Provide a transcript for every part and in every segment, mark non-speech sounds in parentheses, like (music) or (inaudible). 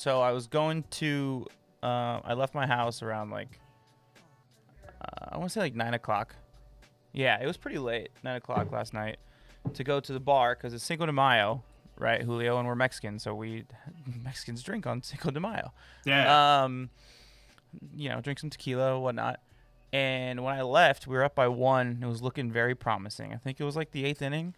so I was going to. Uh, I left my house around like. Uh, I want to say like nine o'clock. Yeah, it was pretty late, nine o'clock last night, to go to the bar because it's Cinco de Mayo, right, Julio, and we're Mexican, so we (laughs) Mexicans drink on Cinco de Mayo. Yeah. Um, you know, drink some tequila, whatnot. And when I left, we were up by one. It was looking very promising. I think it was like the eighth inning.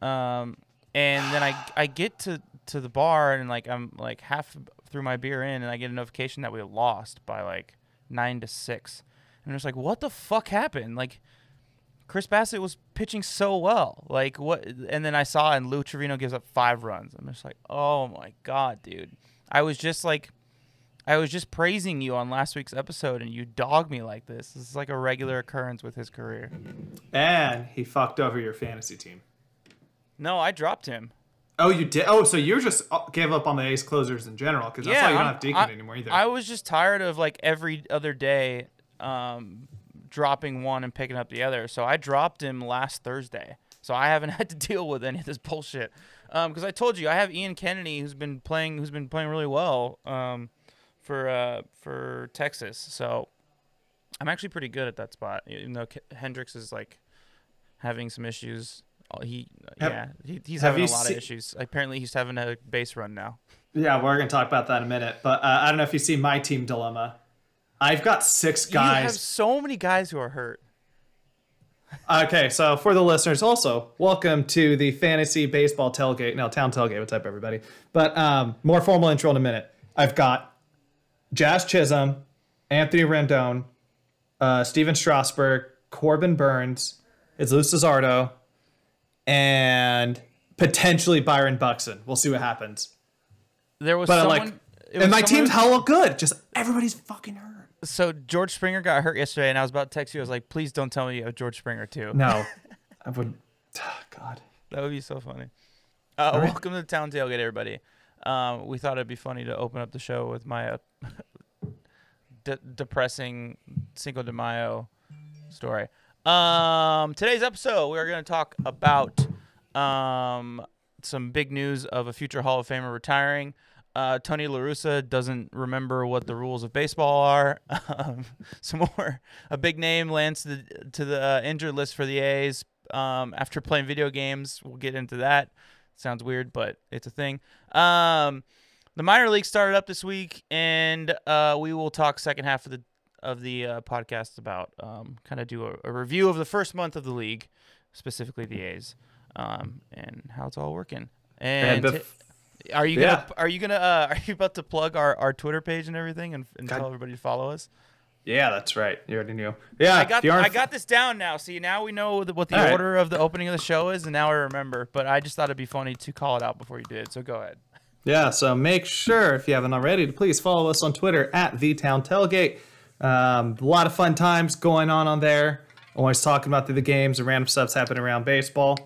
Um, and then I I get to to the bar and like I'm like half through my beer in, and I get a notification that we lost by like nine to six. And I'm just like, what the fuck happened? Like, Chris Bassitt was pitching so well. Like what? And then I saw and Lou Trivino gives up five runs. I'm just like, oh my god, dude. I was just like, I was just praising you on last week's episode, and you dog me like this. This is like a regular occurrence with his career. and he fucked over your fantasy team. No, I dropped him. Oh, you did? Oh, so you just uh, gave up on the A's closers in general because that's why you don't I'm- have Deacon I- anymore either. I was just tired of like every other day um, dropping one and picking up the other. So I dropped him last Thursday. So I haven't (laughs) had to deal with any of this bullshit. Because I told you I have Ian Kennedy who's been playing who's been playing really well um, for uh, for Texas. So I'm actually pretty good at that spot. Even though K- Hendricks is like having some issues. Oh, He Have- yeah he, he's having a lot see- of issues. Apparently he's having a base run now. yeah, we're going to talk about that in a minute. But uh, I don't know if you see my team dilemma. I've got six guys. You have so many guys who are hurt. Okay, so for the listeners, also welcome to the fantasy baseball tailgate. No, town tailgate. What's up, everybody? But um, more formal intro in a minute. I've got Jazz Chisholm, Anthony Rendon, uh, Stephen Strasburg, Corbin Burnes, it's Lou Cesardo, and potentially Byron Buxton. We'll see what happens. There was But someone. like, was and my team's who- hella good. Just everybody's fucking hurt. So George Springer got hurt yesterday, and I was about to text you. I was like, "Please don't tell me you have George Springer too." No, (laughs) I would. God. That would be so funny. Uh, Welcome to the town tailgate, everybody. Um, we thought it'd be funny to open up the show with my uh, (laughs) de- depressing Cinco de Mayo story. Um, today's episode, we are going to talk about um, some big news of a future Hall of Famer retiring. Uh, Tony La Russa doesn't remember what the rules of baseball are. (laughs) Um, some more, a big name lands to the, to the uh, injured list for the A's um, after playing video games. We'll get into that. Sounds weird, but it's a thing. Um, the minor league started up this week, and uh, we will talk second half of the of the uh, podcast about um, kind of do a, a review of the first month of the league, specifically the A's, um, and how it's all working. And, And t- are you gonna are you gonna uh, are you about to plug our, our Twitter page and everything and, and tell everybody to follow us? Yeah, that's right. You already knew. Yeah, I got I got this down now. See, now we know the, what the All right. order of the opening of the show is, and now I remember. But I just thought it'd be funny to call it out before you did. So go ahead. Yeah, so make sure if you haven't already to please follow us on Twitter at the Town Tailgate. Um, a lot of fun times going on on there. Always talking about the, the games and random stuffs happening around baseball.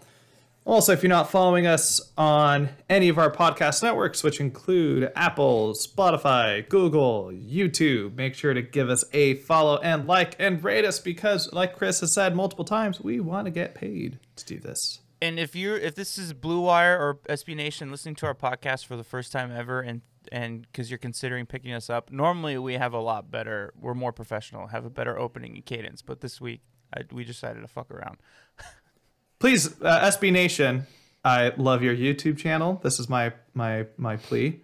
Also, if you're not following us on any of our podcast networks, which include Apple, Spotify, Google, YouTube, make sure to give us a follow and like and rate us because, like Chris has said multiple times, we want to get paid to do this. And if you're if this is Blue Wire or SB Nation listening to our podcast for the first time ever, and and because you're considering picking us up, normally we have a lot better. We're more professional, have a better opening and cadence. But this week, I, we decided to fuck around. (laughs) please uh, sb nation i love your youtube channel this is my my my plea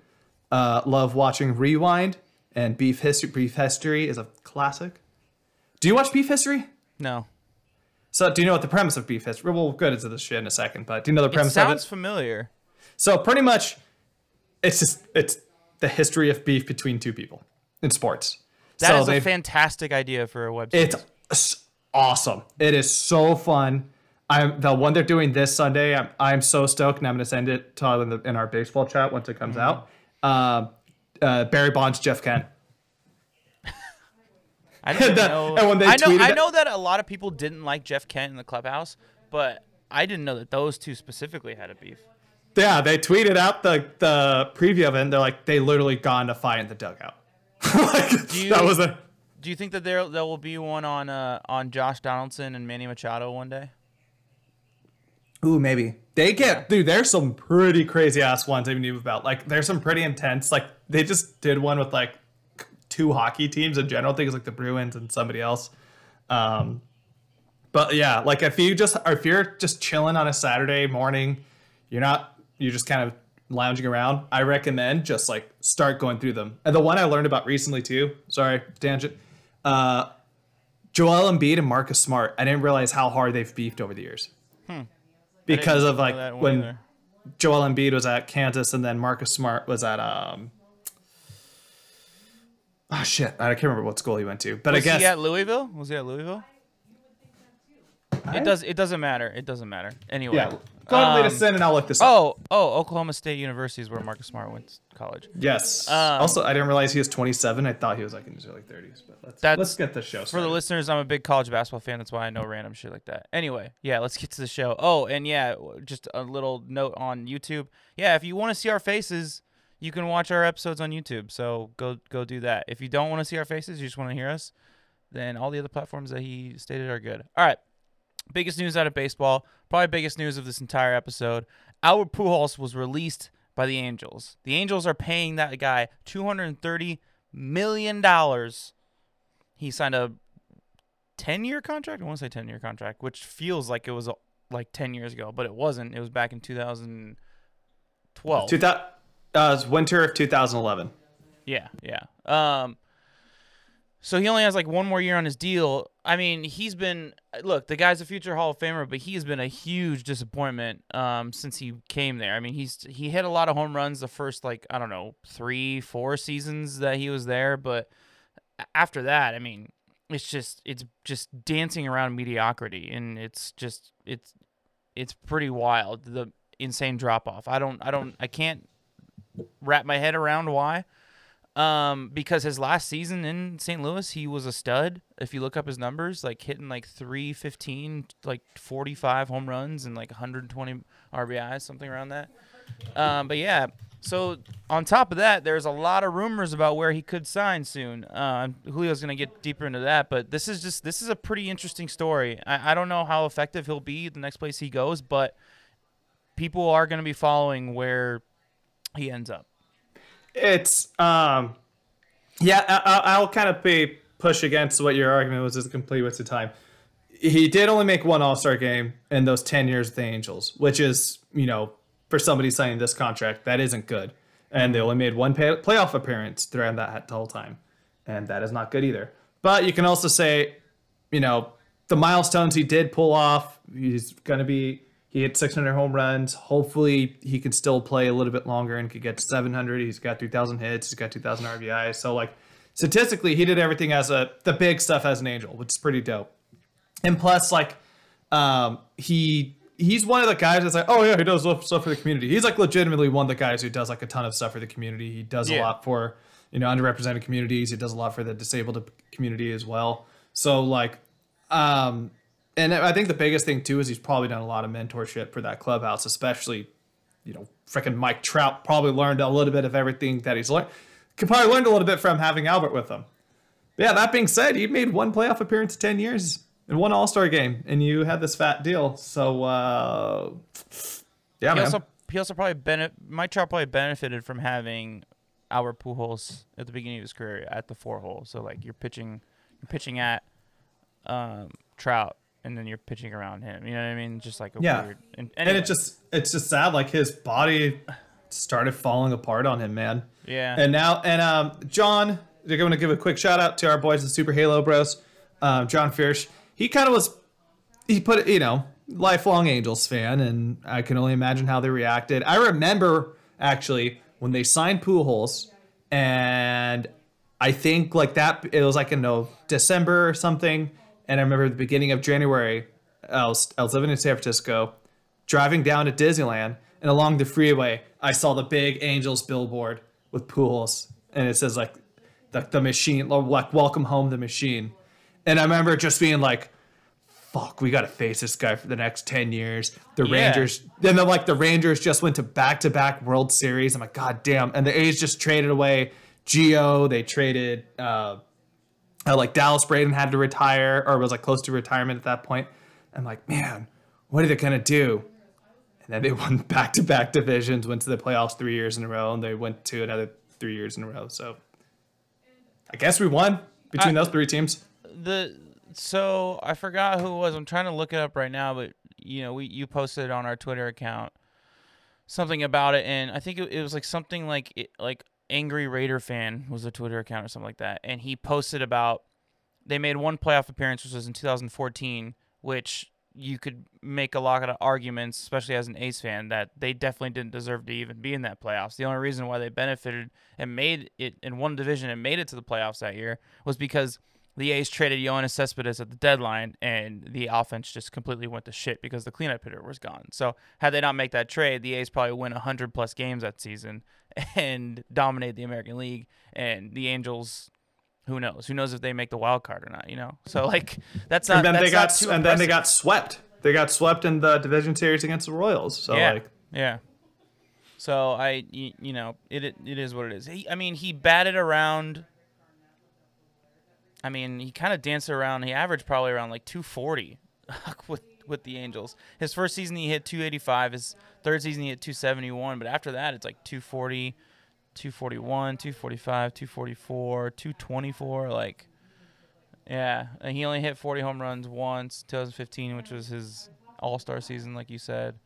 uh, love watching rewind and beef history beef history is a classic do you watch beef history No, so do you know what the premise of beef history we'll get into this shit in a second but do you know the it premise of it? sounds familiar. so pretty much it's just it's the history of beef between two people in sports That so is a fantastic idea for a website. it's awesome. It is so fun. I'm the one they're doing this Sunday. I'm I'm so stoked, and I'm gonna send it to in, the, in our baseball chat once it comes out. Um, uh, Barry Bonds, Jeff Kent. (laughs) I didn't (laughs) that- know. and when they I know. I know that a lot of people didn't like Jeff Kent in the clubhouse, but I didn't know that those two specifically had a beef. Yeah, they tweeted out the the preview of it. and They're like, they literally gone to fight in the dugout. (laughs) like, you- that was a. Do you think that there there will be one on uh, on Josh Donaldson and Manny Machado one day? Ooh, maybe they get dude. There's some pretty crazy ass ones I knew about. Like, there's some pretty intense. Like, they just did one with like two hockey teams in general. I think it's like the Bruins and somebody else. Um, but yeah, like if you just if you're just chilling on a Saturday morning, you're not you're just kind of lounging around. I recommend just like start going through them. And the one I learned about recently too. Sorry, tangent. Uh, Joel Embiid and Marcus Smart. I didn't realize how hard they've beefed over the years. Because of like when either. Joel Embiid was at Kansas and then Marcus Smart was at um. Oh shit! I can't remember what school he went to, but Was I guess he at Louisville? Was he at Louisville? It does. It doesn't matter. It doesn't matter. Anyway. yeah. Go ahead and lead Um, us in, and I'll look this up. Oh, oh, Oklahoma State University is where Marcus Smart went to college. Yes. Um, also, I didn't realize he was 27. I thought he was like in his early 30s. But let's let's get the show For the listeners, I'm a big college basketball fan. That's why I know random shit like that. Anyway, yeah, let's get to the show. Oh, and yeah, just a little note on YouTube. Yeah, if you want to see our faces, you can watch our episodes on YouTube. So go go do that. If you don't want to see our faces, you just want to hear us, then all the other platforms that he stated are good. All right. Biggest news out of baseball, probably biggest news of this entire episode. Albert Pujols was released by the Angels. The Angels are paying that guy 230 million dollars. He signed a 10 year contract. I want to say 10 year contract, which feels like it was uh, like 10 years ago, but it wasn't. It was back in 2012. 2000, uh, it was winter of 2011. Yeah, yeah. Um, so he only has like one more year on his deal. I mean, he's been look, the guy's a future Hall of Famer, but he's been a huge disappointment um, since he came there. I mean, he's he hit a lot of home runs the first like I don't know three, four seasons that he was there, but after that, I mean, it's just it's just dancing around mediocrity, and it's just it's it's pretty wild the insane drop off. I don't I don't I can't wrap my head around why um, because his last season in St. Louis, he was a stud. If you look up his numbers, like hitting like 315, like 45 home runs and like 120 RBIs, something around that. Um, but yeah, so on top of that, there's a lot of rumors about where he could sign soon. Uh, Julio's gonna get deeper into that, but this is just this is a pretty interesting story. I, I don't know how effective he'll be the next place he goes, but people are gonna be following where he ends up. It's um, yeah. I, I- I'll kind of be push against what your argument was. Is a complete waste of time. He did only make one All Star game in those ten years with the Angels, which is you know for somebody signing this contract that isn't good. And they only made one pay- playoff appearance throughout that whole time, and that is not good either. But you can also say, you know, the milestones he did pull off. He's gonna be. He hit 600 home runs. Hopefully, he can still play a little bit longer and could get 700. He's got 3,000 hits. He's got 2,000 RBIs. So, like, statistically, he did everything as a the big stuff as an angel, which is pretty dope. And plus, like, um, he he's one of the guys that's like, oh yeah, he does stuff for the community. He's like legitimately one of the guys who does like a ton of stuff for the community. He does a lot for you know underrepresented communities. He does a lot for the disabled community as well. So like, um, and I think the biggest thing too is he's probably done a lot of mentorship for that clubhouse, especially you know, freaking Mike Trout probably learned a little bit of everything that he's learned. Could probably learned a little bit from having Albert with him. Yeah, that being said, he made one playoff appearance in 10 years and one All Star game, and you had this fat deal. So, uh, yeah, He man. also he also probably bene- Mike Trout probably benefited from having Albert Pujols at the beginning of his career at the four hole. So like you're pitching you're pitching at um, Trout and then you're pitching around him. You know what I mean? Just like a Yeah. weird. And, and it just it's just sad. Like his body started falling apart on him, man. yeah. And now, and um, John, they're going to give a quick shout out to our boys, the Super Halo Bros. Um, John Fierce, he kind of was, he put, you know, lifelong Angels fan, and I can only imagine how they reacted. I remember actually when they signed Pujols, and I think like that, it was like in no December or something. And I remember the beginning of January, I was, I was living in San Francisco, driving down to Disneyland, and along the freeway, I saw the big Angels billboard with Pujols, and it says like the, the machine, like welcome home the machine. And I remember just being like, fuck, we got to face this guy for the next 10 years. The Yeah. Rangers, then the, like the Rangers just went to back to back World Series. I'm like, God damn. And the A's just traded away Gio. They traded, uh, uh, like Dallas Braden had to retire or was like close to retirement at that point. I'm like, man, what are they gonna do? And then they (laughs) won back to back divisions, went to the playoffs three years in a row, and they went to another three years in a row. So I guess we won between I- those three teams. the so I forgot who it was. I'm trying to look it up right now, but you know, we you posted on our Twitter account something about it, and I think it, it was like something like it, like angry Raider fan was a Twitter account or something like that, and he posted about they made one playoff appearance, which was in 2014, which you could make a lot of arguments, especially as an A's fan, that they definitely didn't deserve to even be in that playoffs. The only reason why they benefited and made it in one division and made it to the playoffs that year was because the A's traded Yoenis Cespedes at the deadline, and the offense just completely went to shit because the cleanup hitter was gone. So had they not make that trade, the A's probably win 100 plus games that season (laughs) and dominate the American League. And the Angels, who knows? Who knows if they make the wild card or not? You know. So like that's not. and then they got and then they got swept. They got swept in the division series against the Royals. So yeah, like yeah. So I, you, you know, it, it it is what it is. He, I mean, he batted around. I mean, he kind of danced around. He averaged probably around like 240 (laughs) with with the Angels. His first season he hit 285. His third season he hit 271. But after that, it's like 240, 241, 245, 244, 224. Like, yeah, and he only hit 40 home runs once, 2015, which was his All Star season, like you said.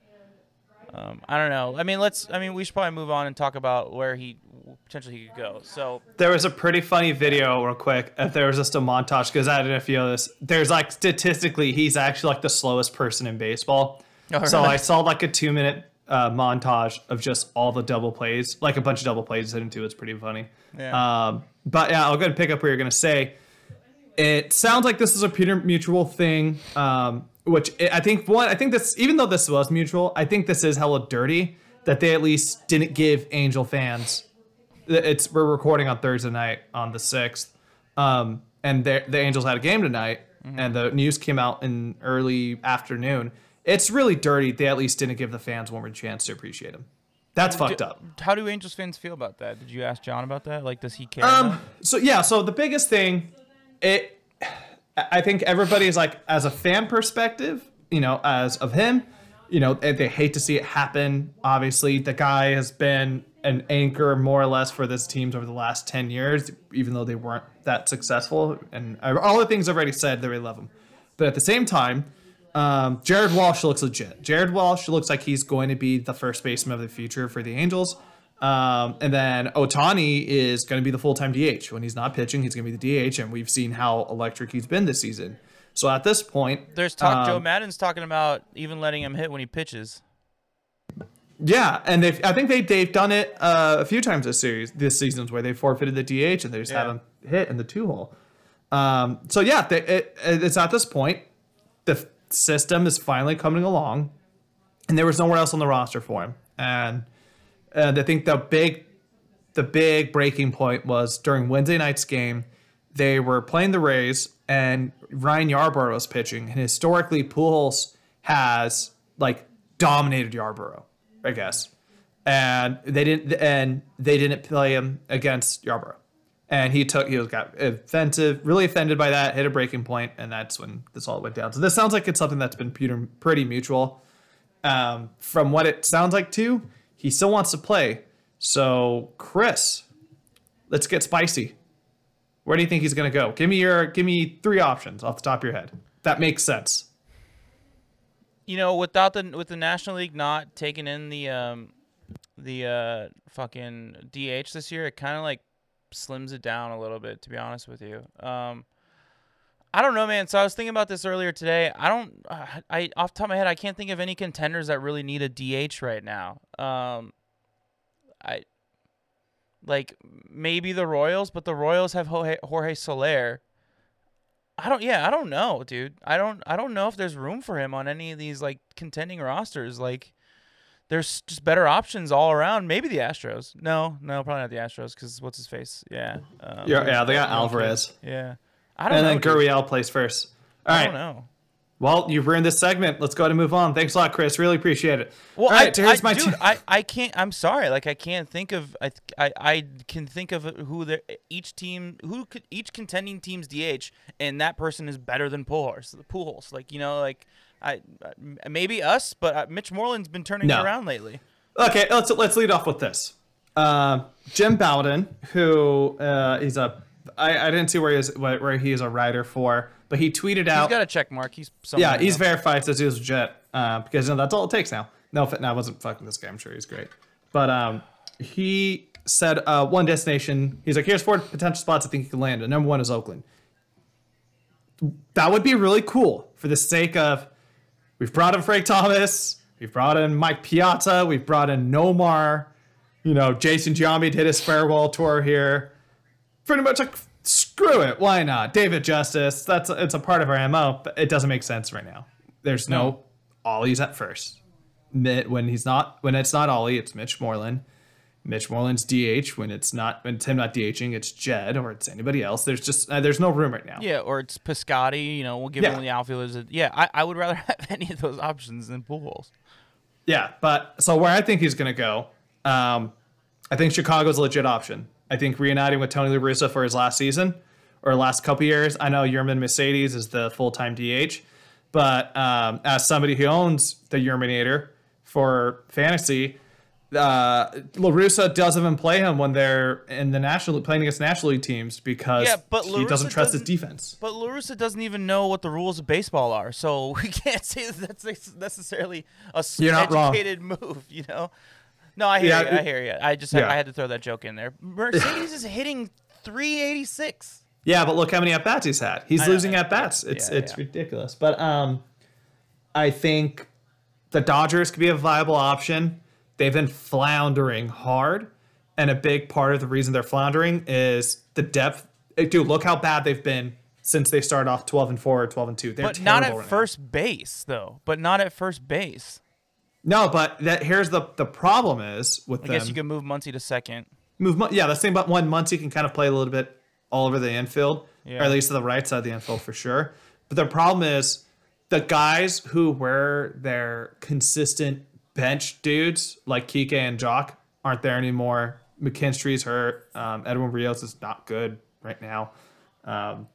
Um, I don't know. I mean, let's. I mean, we should probably move on and talk about where he potentially he could go. So there was a pretty funny video, real quick. If there was just a montage, because I didn't feel this. There's like statistically, he's actually like the slowest person in baseball. Oh, so really? I saw like a two minute uh, montage of just all the double plays, like a bunch of double plays into. It's pretty funny. Yeah. Um, but yeah, I'll go ahead and pick up what you're gonna say. It sounds like this is a Peter mutual thing, um, which I think one. I think this, even though this was mutual, I think this is hella dirty that they at least didn't give Angel fans. It's we're recording on Thursday night on the sixth, um, and the the Angels had a game tonight, and the news came out in early afternoon. It's really dirty. They at least didn't give the fans one more chance to appreciate him. That's fucked up. How do Angels fans feel about that? Did you ask John about that? Like, does he care? Um. So yeah. So the biggest thing, it, I think everybody's like, as a fan perspective, you know, as of him, you know, they hate to see it happen. Obviously, the guy has been an anchor more or less for this teams over the last ten years, even though they weren't that successful. And all the things I've already said, they really love him. But at the same time, um, Jared Walsh looks legit. Jared Walsh looks like he's going to be the first baseman of the future for the Angels. Um, and then Ohtani is going to be the full time DH. When he's not pitching, he's going to be the DH, and we've seen how electric he's been this season. So at this point, There's talk. Joe um, Maddon's talking about even letting him hit when he pitches. yeah, and they've I think they they've done it uh, a few times this series, this seasons where they forfeited the DH and they just Yeah. have him hit in the two hole. Um, so yeah, they, it, it's at this point the system is finally coming along, and there was nowhere else on the roster for him. And and I think the big the big breaking point was during Wednesday night's game. They were playing the Rays, and Ryan Yarbrough was pitching. And historically, Pujols has like dominated Yarbrough, I guess. And they didn't, and they didn't play him against Yarbrough. And he took, he was got offensive, really offended by that, hit a breaking point, and that's when this all went down. So this sounds like it's something that's been pretty mutual. Um, from what it sounds like too, he still wants to play. So Chris, let's get spicy. Where do you think he's gonna go? Give me your give me three options off the top of your head. That makes sense. You know, without the with the National League not taking in the um the uh fucking DH this year, it kind of like slims it down a little bit. To be honest with you, um, I don't know, man. So I was thinking about this earlier today. I don't, uh, I off the top of my head, I can't think of any contenders that really need a DH right now. Um, I like maybe the Royals, but the Royals have Jorge, Jorge Soler. I don't. Yeah, I don't know, dude. I don't. I don't know if there's room for him on any of these like contending rosters. Like, there's just better options all around. Maybe the Astros. No, no, probably not the Astros because what's his face? Yeah. Um, Yeah, yeah, they got. Alvarez. Yeah. I don't And know. then dude. Gurriel plays first. All I right. don't know. Well, you've ruined this segment. Let's go ahead and move on. Thanks a lot, Chris. Really appreciate it. Well, All right, I, here's I, my dude, two- I, I can't. I'm sorry. Like I can't think of. I, I, I can think of who the each team who could each contending team's DH, and that person is better than Pujols. Pujols, like you know, like I maybe us, but uh, Mitch Moreland's been turning No. it around lately. Okay, let's let's lead off with this. Uh, Jim Bowden, who uh, he's a I, I didn't see where he is where he is a writer for, but he tweeted He's out. got a check mark. He's yeah, he's now. verified says he was legit uh, because you know, that's all it takes now. No, no, I wasn't fucking this guy. I'm sure he's great, but um, he said uh, one destination. He's like, here's four potential spots I think you can land. And number one is Oakland. That would be really cool for the sake of we've brought in Frank Thomas, we've brought in Mike Piazza, we've brought in Nomar. You know, Jason Giambi did his farewell tour here. Pretty much like screw it, why not? David Justice, that's it's a part of our MO, but it doesn't make sense right now. There's no, No. Ollie's at first. When he's not when it's not Ollie, it's Mitch Moreland. Mitch Moreland's DH. When it's not when it's him not DHing, it's Jed or it's anybody else. There's just uh, there's no room right now. Yeah, or it's Piscotti. You know, we'll give Yeah. of the outfielders. A, yeah, I, I would rather (laughs) have any of those options than Pujols. Yeah, but so where I think he's going to go, um, I think Chicago's a legit option. I think reuniting with Tony La Russa for his last season or last couple years. I know Yermin Mercedes is the full time DH, but um, as somebody who owns the Yerminator for fantasy, uh, La Russa doesn't even play him when they're in the national playing against national league teams because Yeah, but he doesn't trust his doesn't- defense. But La Russa doesn't even know what the rules of baseball are, so (laughs) we can't say that that's necessarily a You're not wrong. educated move. You know? No, I hear Yeah, you. I hear you. I just Yeah. I had to throw that joke in there. Mercedes is hitting 386. Yeah, but look how many at bats he's had. He's I losing at bats. It's yeah, it's yeah. ridiculous. But um, I think the Dodgers could be a viable option. They've been floundering hard, and a big part of the reason they're floundering is the depth. Eh, Dude, look how bad they've been since they started off twelve and four or twelve and two. They're But not at right now. first base though. But not at first base. No, but that here's the the problem is with them. I them. guess you could move Muncy to second. move. Yeah, that's the same. But one Muncy can kind of play a little bit all over the infield, Yeah. or at least to the right side of the infield for sure. But the problem is the guys who were their consistent bench dudes like Kike and Joc aren't there anymore. McKinstry's hurt. Um, Edwin Rios is not good right now. Um,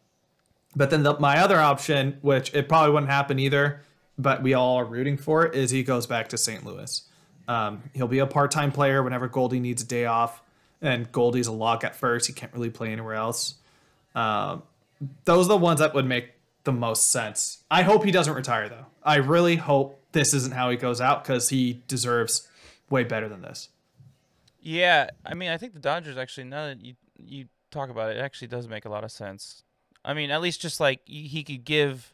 but then the, my other option, which it probably wouldn't happen either, but we all are rooting for it, is he goes back to St. Louis. Um, he'll be a part-time player whenever Goldie needs a day off, and Goldie's a lock at first. He can't really play anywhere else. Um, those are the ones that would make the most sense. I hope he doesn't retire though. I really hope this isn't how he goes out because he deserves way better than this. Yeah, I mean, I think the Dodgers actually. Now that you you talk about it, it actually does make a lot of sense. I mean, at least just like he could give.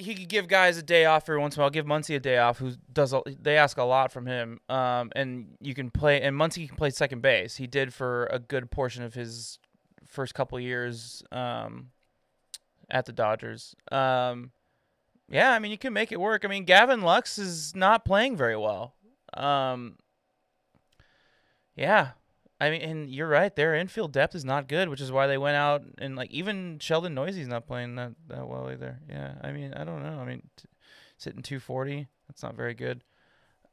He could give guys a day off every once in a while. Give Muncy a day off. Who does? A, they ask a lot from him. Um, and you can play. And Muncy can play second base. He did for a good portion of his first couple years. Um, at the Dodgers. Um, yeah, I mean, you can make it work. I mean, Gavin Lux is not playing very well. Um, yeah. I mean, and you're right. Their infield depth is not good, which is why they went out and like even Sheldon Neuse's not playing that, that well either. Yeah. I mean, I don't know. I mean, t- sitting 240, that's not very good.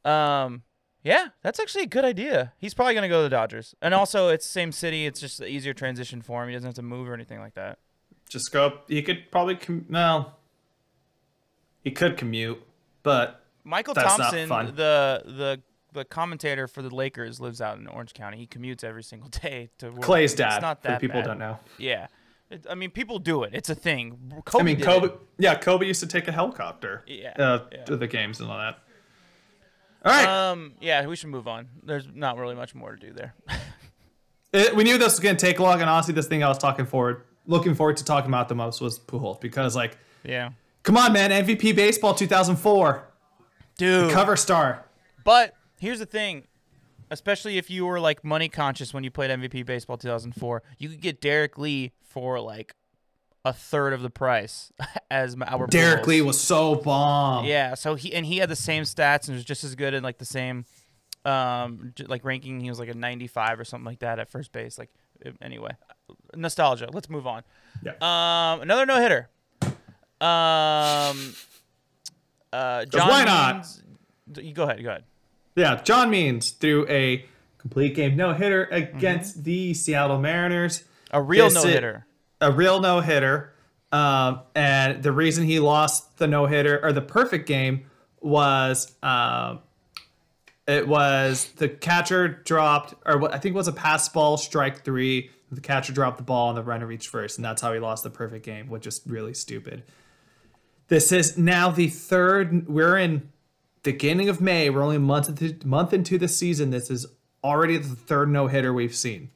Um, yeah, that's actually a good idea. He's probably gonna go to the Dodgers, and also it's same city. It's just an easier transition for him. He doesn't have to move or anything like that. Just go. up- He could probably com- well. He could commute, but Mychal Thompson, the the the commentator for the Lakers, lives out in Orange County. He commutes every single (laughs) day to work. Klay's It's dad. not for that people bad. don't know. Yeah, it, I mean, people do it. It's a thing. Kobe I mean, Kobe. it. Yeah, Kobe used to take a helicopter. Yeah, Uh, yeah. to the games and all that. All right. Um, yeah, we should move on. There's not really much more to do there. (laughs) It- we knew this was going to take a long, and honestly, this thing I was talking forward, looking forward to talking about the most was Pujols because, like, yeah, come on, man, MVP baseball 2004, dude. cover star. But here's the thing, especially if you were like money conscious when you played MVP baseball 2004, you could get Derrek Lee for like a third of the price (laughs) as our Derrek Pujols. Lee was so bomb. Yeah, so he and he had the same stats and was just as good in like the same um like ranking. He was like a 95 or something like that at first base. Like uh, anyway, nostalgia. Let's move on. Yeah. Um, another no hitter. Um, uh, John. why not? Means- You go ahead. Go ahead. Yeah, John Means threw a complete game no hitter against the Seattle Mariners. A real no hitter. a real no hitter. Um, and the reason he lost the no hitter or the perfect game was um, it was the catcher dropped, or what I think it was a pass ball, strike three. The catcher dropped the ball and the runner reached first, and that's how he lost the perfect game, which is really stupid. This is now the third. We're in beginning of May. We're only a month into, month into the season. This is already the third no hitter we've seen.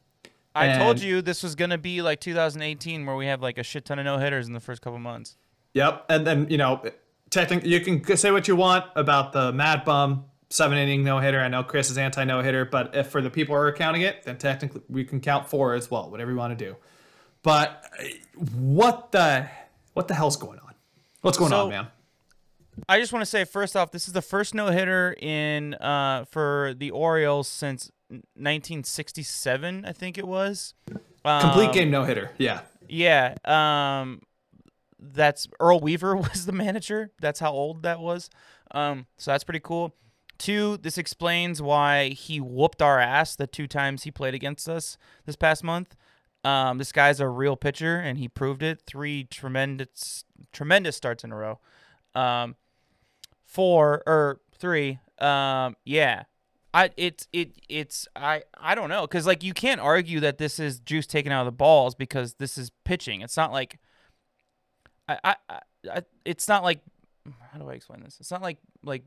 I told you this was gonna be like 2018, where we have like a shit ton of no hitters in the first couple months. Yep, and then you know, technically, you can say what you want about the Mad Bum seven inning no hitter. I know Chris is anti no hitter, but if for the people who are counting it, then technically we can count four as well. Whatever you want to do. But uh, what the what the hell's going on? What's going So- on, man? I just want to say first off, this is the first no hitter in uh, for the Orioles since 1967, I think it was. Complete Um, game no hitter. Yeah. Yeah. Um, that's Earl Weaver (laughs) was the manager. That's how old that was. Um, so that's pretty cool. Two, this explains why he whooped our ass the two times he played against us this past month. Um, this guy's a real pitcher, and he proved it. Three tremendous, tremendous starts in a row. Um, four or three. Um, yeah, I it's it it's I I don't know because like you can't argue that this is juice taken out of the balls because this is pitching. It's not like I I, I, it's not like how do I explain this? It's not like like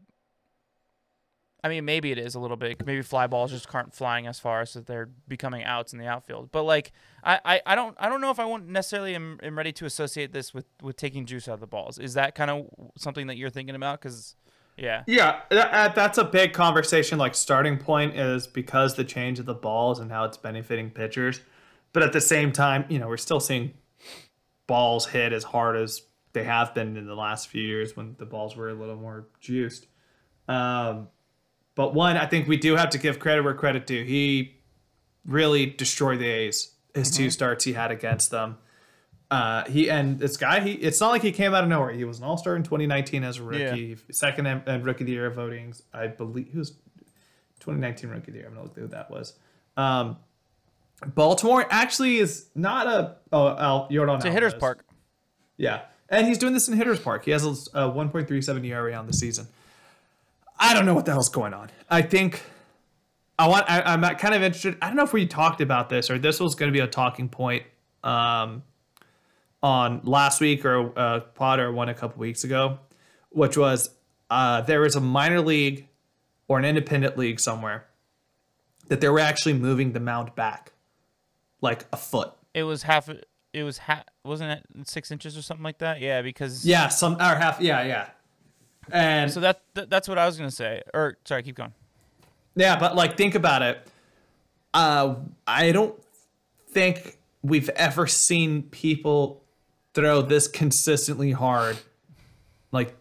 I mean maybe it is a little bit. Maybe fly balls just aren't flying as far so they're becoming outs in the outfield. But like I, I, I don't I don't know if I want necessarily am, am ready to associate this with with taking juice out of the balls. Is that kind of something that you're thinking about? Because yeah. Yeah, that- uh, that's a big conversation. Like starting point is because the change of the balls and how it's benefiting pitchers, but at the same time, you know, we're still seeing balls hit as hard as they have been in the last few years when the balls were a little more juiced. Um, but one, I think we do have to give credit where credit due. He really destroyed the A's. His two starts he had against them. Uh, he and this guy, he it's not like he came out of nowhere. He was an All Star in 2019 as a rookie, second and, and Rookie of the Year votings. I believe he was 2019 Rookie of the Year. I'm gonna look through who that was. Um, Baltimore actually is not a oh Al, Yordan It's a hitter's park. Yeah, and he's doing this in Hitters Park. He has a a 1.37 ERA on the season. I don't know what the hell's going on. I think I want. I, I'm kind of interested. I don't know if we talked about this or this was going to be a talking point um, on last week or uh, pod or one a couple weeks ago, which was uh, there was a minor league or an independent league somewhere that they were actually moving the mound back like a foot. It was half. It was half. Wasn't it six inches or something like that? Yeah, because Yeah, some or half. Yeah, yeah. And So that, that that's what I was gonna say. Or sorry, keep going. Yeah, but like think about it. Uh I don't think we've ever seen people throw this consistently hard like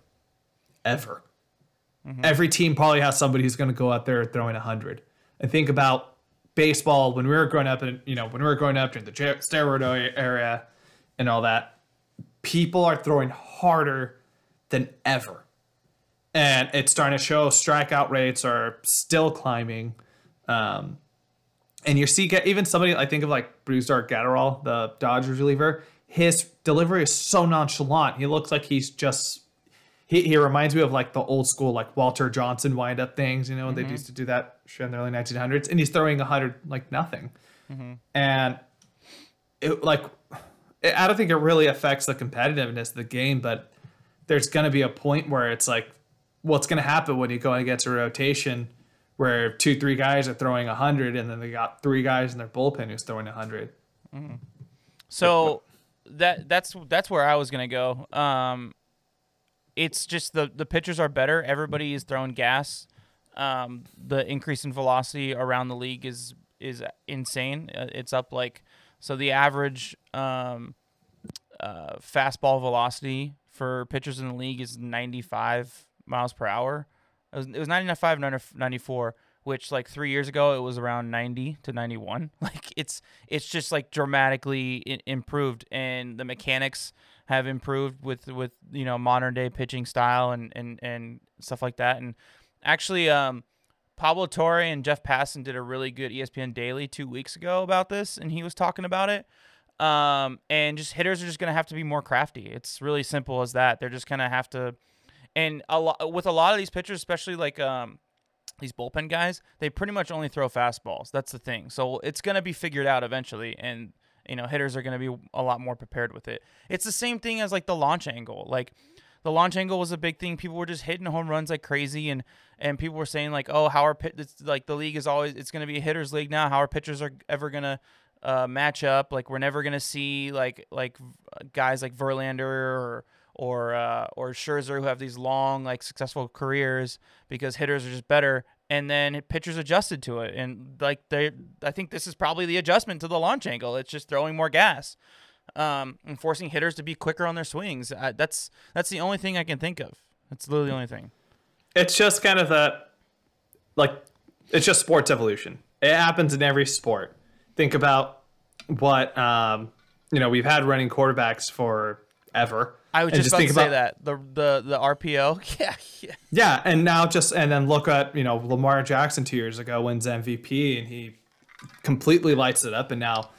ever. Every team probably has somebody who's going to go out there throwing 100. And think about baseball when we were growing up and you know, when we were growing up during the steroid era and all that, people are throwing harder than ever and it's starting to show strikeout rates are still climbing. Um, and you see, even somebody I think of like Brusdar Graterol, the Dodgers reliever. His delivery is so nonchalant. He looks like he's just. He, he reminds me of like the old school like Walter Johnson wind up things, you know, they used to do that in the early 1900s, and he's throwing hundred like nothing, and it like it, I don't think it really affects the competitiveness of the game, but there's going to be a point where it's like, what's going to happen when you go against a rotation where two, three guys are throwing 100 and then they got three guys in their bullpen who's throwing 100? So that that's that's where I was gonna go. Um, it's just the the pitchers are better. Everybody is throwing gas. Um, the increase in velocity around the league is is insane. Uh, It's up like so the average um, uh, fastball velocity for pitchers in the league is 95 miles per hour. It was, it was 95, 94, which like three years ago it was around 90 to 91. (laughs) Like it's it's just like dramatically improved, and the mechanics have improved with with you know modern day pitching style and and and stuff like that. And actually, um, Pablo Torre and Jeff Passan did a really good ESPN Daily two weeks ago about this, and he was talking about it. Um, and just hitters are just gonna have to be more crafty. It's really simple as that. They're just gonna have to, and a lot with a lot of these pitchers, especially like um, these bullpen guys, they pretty much only throw fastballs. That's the thing. So it's gonna be figured out eventually, and you know hitters are gonna be a lot more prepared with it. It's the same thing as like the launch angle, like. The launch angle was a big thing. People were just hitting home runs like crazy, and and people were saying like, "Oh, how are pit- it's like the league is always it's going to be a hitters league now. How are pitchers are ever going to uh, match up? Like we're never going to see like like guys like Verlander or or uh, or Scherzer who have these long like successful careers because hitters are just better. And then pitchers adjusted to it, and like they, I think this is probably the adjustment to the launch angle. It's just throwing more gas, um, and forcing hitters to be quicker on their swings. That's that's the only thing I can think of. That's literally the only thing. It's just kind of that, like, it's just sports evolution. It happens in every sport. Think about what um, you know. We've had running quarterbacks forever. I was And just, about think to say that the the the RPO. (laughs) Yeah, yeah. Yeah, and now just and then look at you know Lamar Jackson two years ago wins MVP and he completely lights it up, and now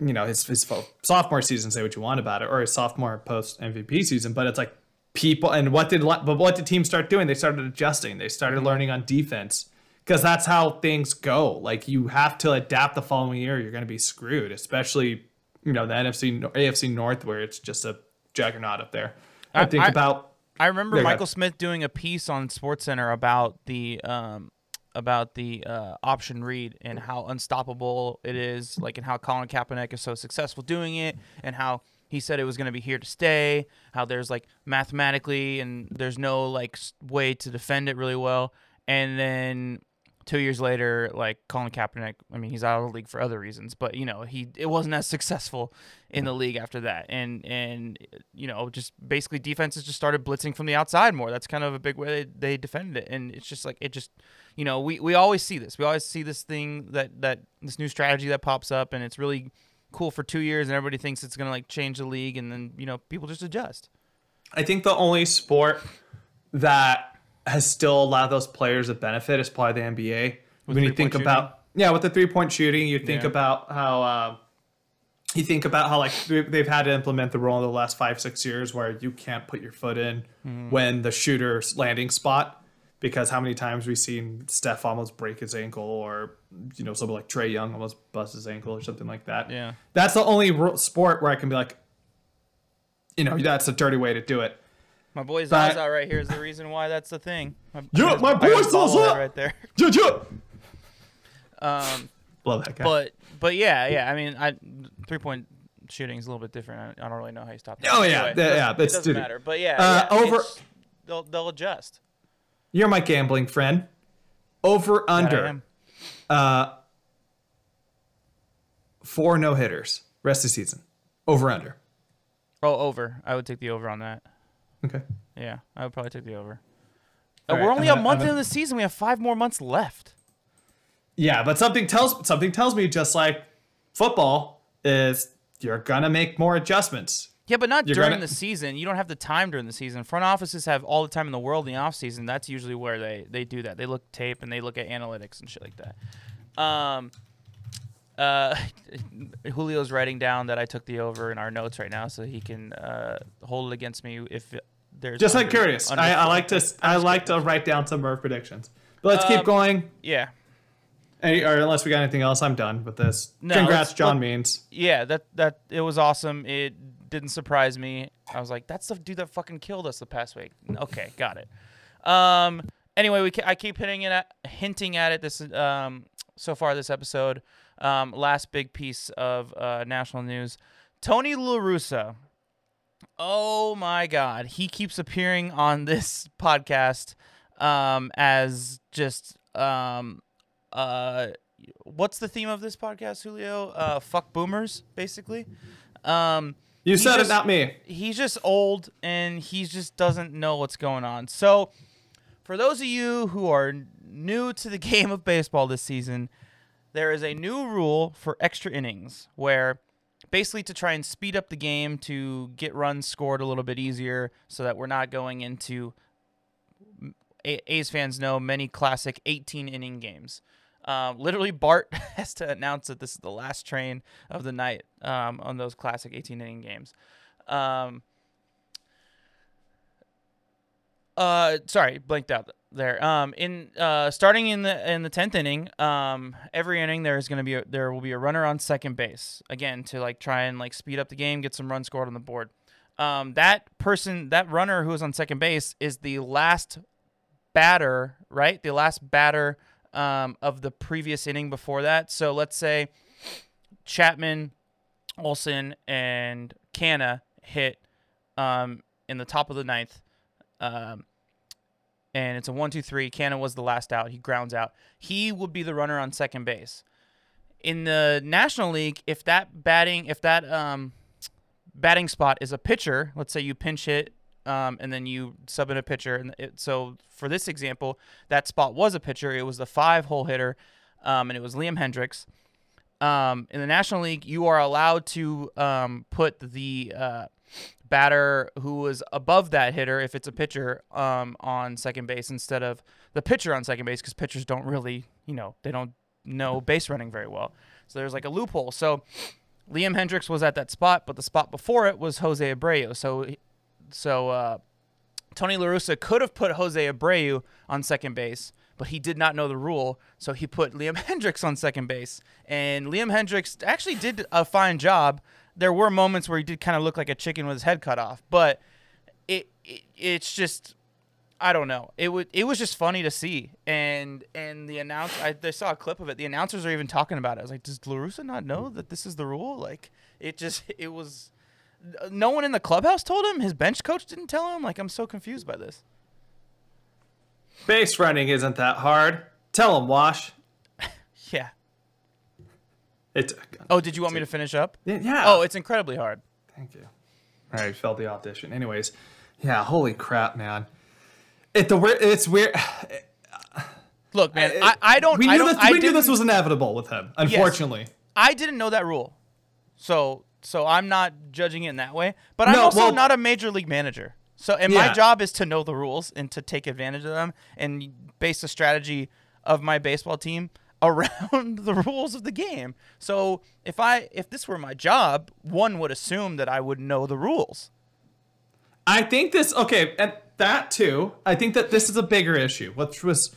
you know his his sophomore season. Say what you want about it, or his sophomore post MVP season, but it's like people and what did but what did teams start doing? They started adjusting. They started mm-hmm. learning on defense because that's how things go. Like you have to adapt the following year. You're going to be screwed, especially you know the NFC AFC North where it's just a juggernaut up there. I, I- think I- about I remember Michael. Smith doing a piece on SportsCenter about the um about the uh, option read and how unstoppable it is, like and how Colin Kaepernick is so successful doing it, and how he said it was going to be here to stay. How there's like mathematically and there's no like way to defend it really well, and then two years later, like Colin Kaepernick, I mean, he's out of the league for other reasons, but you know, he it wasn't as successful in the league after that, and and you know, just basically defenses just started blitzing from the outside more. That's kind of a big way they, they defended it, and it's just like it just, you know, we we always see this, we always see this thing that that this new strategy that pops up, and it's really cool for two years, and everybody thinks it's gonna like change the league, and then you know, people just adjust. I think the only sport that has still allowed those players a benefit is probably the NBA. when you think about yeah, with the three point shooting, you think Yeah. about how uh, you think about how like they- they've had to implement the rule in the last five six years where you can't put your foot in Mm-hmm. when the shooter's landing spot because how many times we've seen Steph almost break his ankle or you know somebody like Trae Young almost bust his ankle or something like that. Yeah. that's the only sport where I can be like, you know, that's a dirty way to do it. My boy's But- eyes out right here is the reason why that's the thing. My, Yeah, my I got his boy's eyes out. right there. (laughs) Yeah, yeah. Um, Love that guy. but but yeah, yeah. I mean, I three point shooting is a little bit different. I, I don't really know how you stop that. Oh, yeah, Anyway, yeah, it doesn't- yeah, It that's- doesn't dude. matter. But yeah, Uh, yeah, over- They'll they'll adjust. You're my gambling friend. Over under uh four no hitters rest of the season. Over under. Oh, over. I would take the over on that. Okay. Yeah, I would probably take the over. Uh, right, We're only I'm a month into the season. We have five more months left. Yeah, but something tells something tells me just like football is you're gonna make more adjustments. Yeah, but not You're during gonna- the season. You don't have the time during the season. Front offices have all the time in the world in the off season. That's usually where they they do that. They look tape and they look at analytics and shit like that. Um, uh, (laughs) Julio's writing down that I took the over in our notes right now, so he can uh, hold it against me if there's Just like curious. under- I, I like to I like to write down some Murph predictions. But let's Um, keep going. yeah. Any, or unless we got anything else, I'm done with this. No, Congrats, John let- Means. yeah, that that it was awesome. It didn't surprise me. I was like, that's the dude that fucking killed us the past week. Okay, got it. Um. Anyway, we I keep hitting it, at, hinting at it this um so far this episode. Um, last big piece of uh, national news: Tony La Russa. Oh my God, he keeps appearing on this (laughs) podcast um as just um uh what's the theme of this podcast, Julio? Uh, fuck boomers, basically. Um, You said just- it, not me. he's just old and he just doesn't know what's going on. So, for those of you who are new to the (laughs) game of baseball this season, there is a new rule for extra innings where basically to try and speed up the game to get runs scored a little bit easier so that we're not going into A's fans know many classic 18 inning games. Um, literally, Bart (laughs) has to announce that this is the last train of the night um, on those classic 18 inning games. Um, uh, sorry, blanked out there. Um, in uh, starting in the in the tenth inning, um, every inning there is going to be a, there will be a runner on second base again to like try and like speed up the game, get some runs scored on the board. Um, that person, that runner who is on second base, is the last batter, right? The last batter um, of the previous inning before that. So let's say Chapman, Olson, and Canha hit um, in the top of the ninth. Um, and it's a one, two, three. Cannon was the last out. He grounds out. He would be the runner on second base. In the National League, if that batting, if that um, batting spot is a pitcher, let's say you pinch hit um, and then you sub in a pitcher. And it, so for this example, that spot was a pitcher. It was the five hole hitter, um, and it was Liam Hendriks. Um, in the National League, you are allowed to um, put the uh, batter who was above that hitter, if it's a pitcher, um, on second base instead of the pitcher on second base because pitchers don't really, you know, they don't know base running very well. So there's like a loophole. So Liam Hendriks was at that spot, but the spot before it was Jose Abreu. So so uh, Tony La Russa could have put Jose Abreu on second base, but he did not know the rule, so he put Liam (laughs) Hendriks on second base. And Liam Hendriks actually did a fine job. There were moments where he did kind of look like a chicken with his head cut off, but it, it it's just I don't know. It would it was just funny to see, and and the announce I, I saw a clip of it. The announcers are even talking about it. I was like, does La Russa not know that this is the rule? Like it just it was no one in the clubhouse told him. His bench coach didn't tell him. Like I'm so confused by this. Base running isn't that hard. Tell him, Wash. Yeah. It's Oh, did you want me to finish up? yeah. Oh, it's incredibly hard. Thank you. All right, failed the audition. Anyways, yeah, holy crap, man. It the. It's weird. (sighs) Look, man, I, I don't. We I knew don't. this. I We knew this was inevitable with him. Unfortunately. I didn't know that rule, so so I'm not judging it in that way. But I'm No, also well- not a major league manager. So and my job is to know the rules and to take advantage of them and base the strategy of my baseball team around (laughs) the rules of the game. So if I if this were my job, one would assume that I would know the rules. I think this okay, and that too. I think that this is a bigger issue, which was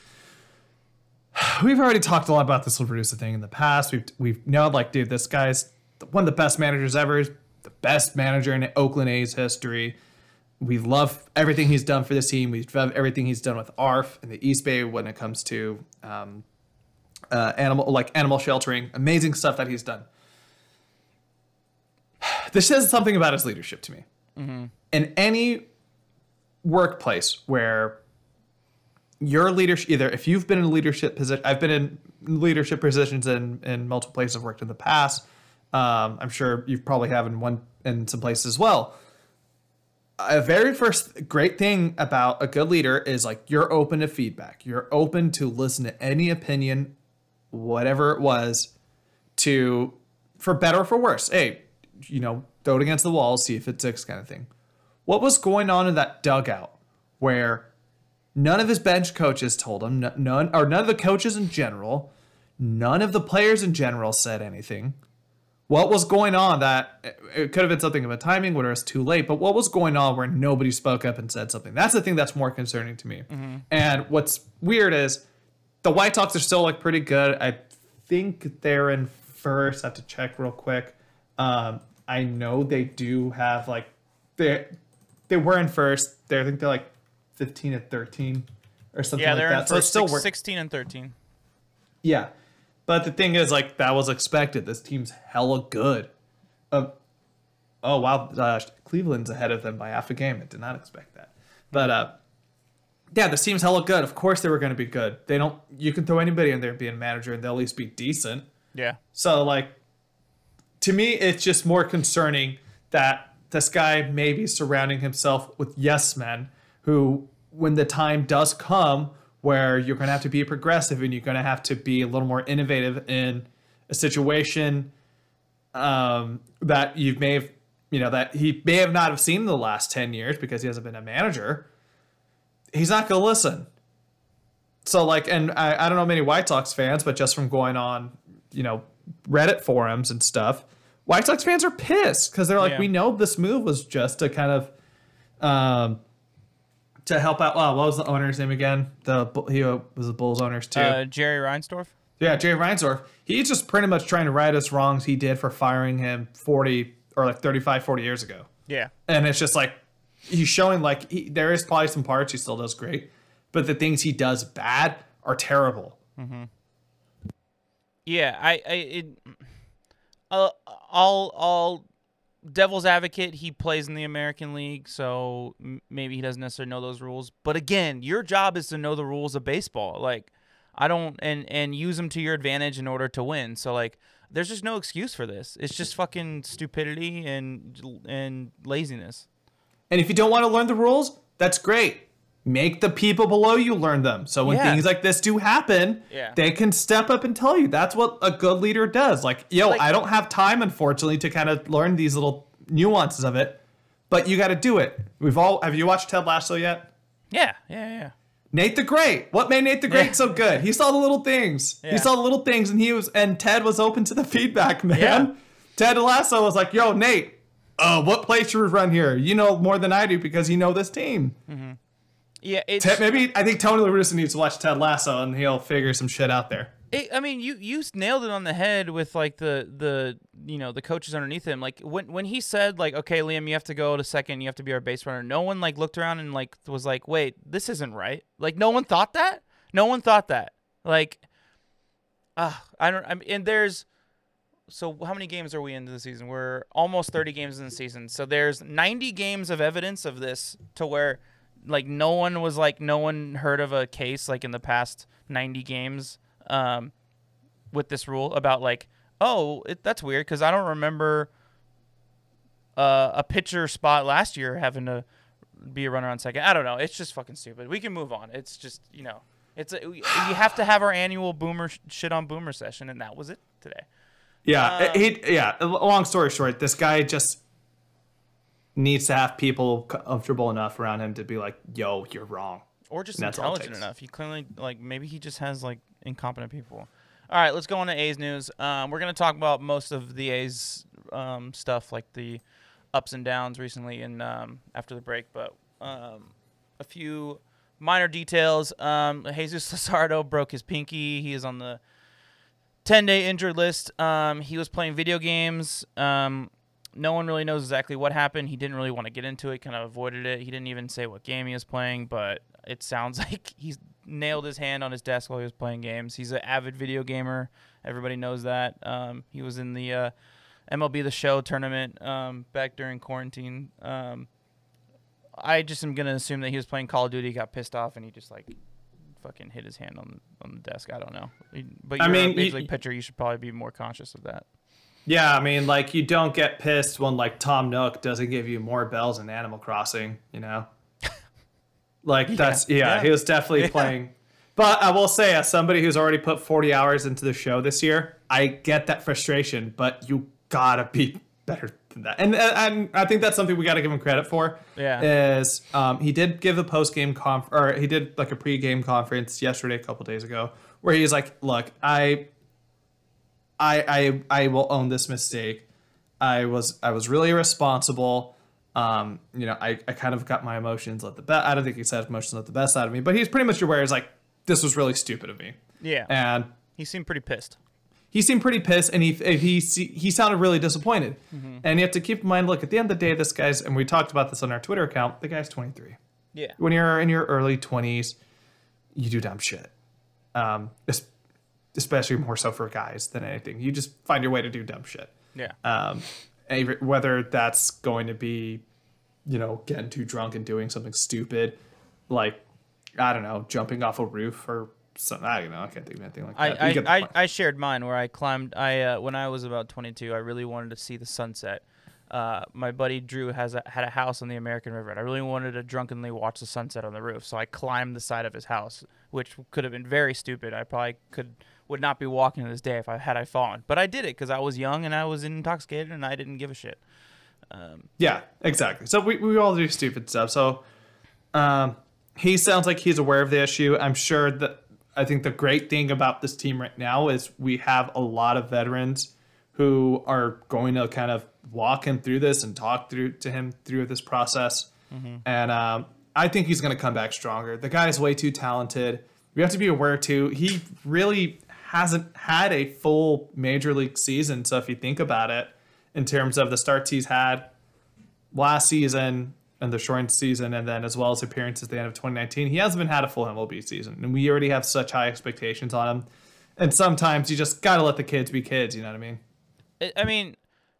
(sighs) we've already talked a lot about this La Russa thing in the past. We've we've known like, dude, this guy's one of the best managers ever, the best manager in Oakland A's history. We love everything he's done for this team. We love everything he's done with ARF and the East Bay when it comes to um, uh, animal like animal sheltering. Amazing stuff that he's done. (sighs) This says something about his leadership to me in any workplace where your leadership either if you've been in a leadership position i've been in leadership positions in in multiple places i've worked in the past um, i'm sure you probably have in one in some places as well a very first great thing about a good leader is like you're open to feedback you're open to listen to any opinion whatever it was to for better or for worse hey you know throw it against the wall see if it sticks kind of thing. What was going on in that dugout where none of his bench coaches told him none or none of the coaches in general none of the players in general said anything. What was going on that it could have been something of a timing where it was too late but what was going on where nobody spoke up and said something? That's the thing that's more concerning to me. Mm-hmm. And what's weird is the white sox are still like pretty good i think they're in first i have to check real quick um, i know they do have like they they were in first they I think they're like 15 and 13 or something Yeah, like they're that in so first still six, work- 16 and 13. yeah. But the thing is, like, that was expected. This team's hella good. Uh, oh, wow. Uh, Cleveland's ahead of them by half a game. I did not expect that. But, uh, yeah, this team's hella good. Of course they were going to be good. They don't, you can throw anybody in there and be a manager and they'll at least be decent. Yeah. So, like, to me, it's just more concerning that this guy may be surrounding himself with yes men who, when the time does come where you're going to have to be progressive and you're going to have to be a little more innovative in a situation um, that you may have, you know, that he may have not have seen in the last 10 years because he hasn't been a manager, he's not going to listen. so like, and I, I don't know many White Sox fans, but just from going on, you know, Reddit forums and stuff, White Sox fans are pissed because they're like, Yeah. we know this move was just to kind of, um, to help out. Well, what was the owner's name again? The he was the Bulls owners too. Uh, Jerry Reinsdorf. Yeah, Jerry Reinsdorf. He's just pretty much trying to right us wrongs he did for firing him 40 or like 35, 40 years ago. Yeah. And it's just like he's showing like he, there is probably some parts he still does great, but the things he does bad are terrible. Yeah, I, I, it, uh, all, all, devil's advocate. He plays in the American League, so maybe he doesn't necessarily know those rules. But again, your job is to know the rules of baseball. Like, I don't, and and use them to your advantage in order to win. So like, there's just no excuse for this. It's just fucking stupidity and and laziness. And if you don't want to learn the rules, that's great. Make the people below you learn them. So when Yeah. things like this do happen, Yeah. they can step up and tell you. That's what a good leader does. Like, yo, Like- I don't have time, unfortunately, to kind of learn these little nuances of it, but you got to do it. We've all, have you watched Ted Lasso yet? Yeah, yeah, yeah. Nate the Great. What made Nate the Great Yeah. so good? He saw the little things. Yeah. He saw the little things, and he was and Ted was open to the (laughs) feedback, man. Yeah. Ted Lasso was like, "Yo, Nate, uh, what we run here? You know more than I do because you know this team." Yeah, it's, Ted, maybe I think Tony La Russa needs to watch Ted Lasso, and he'll figure some shit out there. It, I mean, you you nailed it on the head with like the the you know the coaches underneath him. Like when when he said like, okay, Liam, you have to go to second, you have to be our base runner. No one like looked around and like was like, wait, this isn't right. Like no one thought that. No one thought that. Like, ah, I don't. I mean, and there's. So how many games are we into the season? We're almost 30 games in the season. So there's 90 games of evidence of this to where like no one was like no one heard of a case like in the past 90 games um with this rule about like oh it, that's weird because I don't remember uh, a pitcher spot last year having to be a runner on second. I don't know. It's just fucking stupid. We can move on. It's just you know it's a, we, have to have our annual boomer sh- shit on boomer session and that was it today. Yeah, Um, he yeah. Long story short, this guy just needs to have people comfortable enough around him to be like, "Yo, you're wrong." or just That's all it intelligent enough. He clearly like maybe he just has like incompetent people. All right, let's go on to A's news. Um, we're gonna talk about most of the A's um, stuff, like the ups and downs recently, and um, after the break. But um, a few minor details. Um, Jesus Luzardo broke his pinky. He is on the 10 day injured list. Um, he was playing video games. Um, no one really knows exactly what happened. He didn't really want to get into it, kind of avoided it. He didn't even say what game he was playing, but it sounds (laughs) like he's nailed his hand on his desk while he was playing games. He's an avid video gamer. Everybody knows that. Um, he was in the uh, MLB The Show tournament um, back during quarantine. Um, I just am gonna assume that he was playing Call of Duty, got pissed off, and he just like fucking hit his hand on on the desk. I don't know, but I mean, a major you- league pitcher. You should probably be more conscious of that. Yeah, I mean, like you don't get pissed when like Tom Nook doesn't give you more bells in Animal Crossing, you know? (laughs) Like that's yeah, yeah. he was definitely Yeah. playing. But I will say, as somebody who's already put 40 hours into the show this year, I get that frustration, but you gotta be better that. And and I think that's something we gotta give him credit for. Yeah. Is um, he did give a post game conf or he did like a pre game conference yesterday, a couple days ago, where he's like, "Look, I I I I will own this mistake. I was I was really irresponsible. Um, you know, I, I kind of got my emotions let the best. I don't think he said emotions let the best out of me, but he's pretty much aware. He's like, this was really stupid of me, Yeah, and he seemed pretty pissed. He seemed pretty pissed, and he he he, he sounded really disappointed. And you have to keep in mind, look, at the end of the day, this guy's and we talked about this on our Twitter account. The guy's 23 Yeah, when you're in your early 20s, you do dumb shit. Um, especially more so for guys than anything. You just find your way to do dumb shit. yeah, Um, whether that's going to be, you know, getting too drunk and doing something stupid, like, I don't know, jumping off a roof or something. I don't know. I can't think of anything like that. I, I, I. I shared mine where I climbed. I uh, when I was about 22, I really wanted to see the sunset. Uh, my buddy Drew has a, had a house on the American River, and I really wanted to drunkenly watch the sunset on the roof. So I climbed the side of his house, which could have been very stupid. I probably could would not be walking to this day if I had I fallen. But I did it because I was young and I was intoxicated and I didn't give a shit. Um, Yeah, exactly. So we, we all do stupid stuff. So um, he sounds like he's aware of the issue. I'm sure that I think the great thing about this team right now is we have a lot of veterans who are going to kind of walk him through this and talk through to him through this process. And um, I think he's going to come back stronger. The guy is way too talented. We have to be aware too. He really hasn't had a full major league season. So if you think about it, in terms of the starts he's had last season and the shortened season, and then as well as appearances at the end of 2019, he hasn't been had a full MLB season, and we already have such high expectations on him. And sometimes you just gotta let the kids be kids. You know what I mean? I- mean,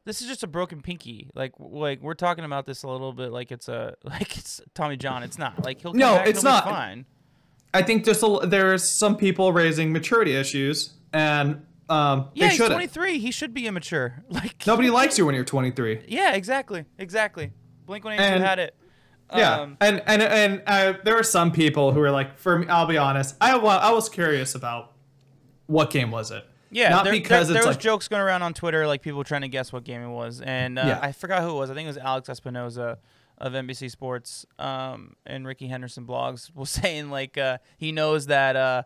this is just a broken pinky. Like, like we're talking about this a little bit like it's a (laughs) like it's Tommy John. It's not. Like he'll No, it's he'll be not. fine. I think just a, there's some people raising maturity issues, and um, Yeah, he's shouldn't. 23. He should be immature. (laughs) Like Nobody likes (laughs) you when you're 23. Yeah, exactly, exactly. Blink One Eight Two And- had it. Yeah, Um, and and and uh, there are some people who are like, for me, I'll be honest, I wa- I was curious about what game was it. Yeah, not there, because there, there was like jokes going around on Twitter, like people trying to guess what game it was, and uh, Yeah. I forgot who it was. I think it was Alex Espinoza of NBC Sports um, and Rickey Henderson blogs (laughs) was saying like uh, he knows that uh,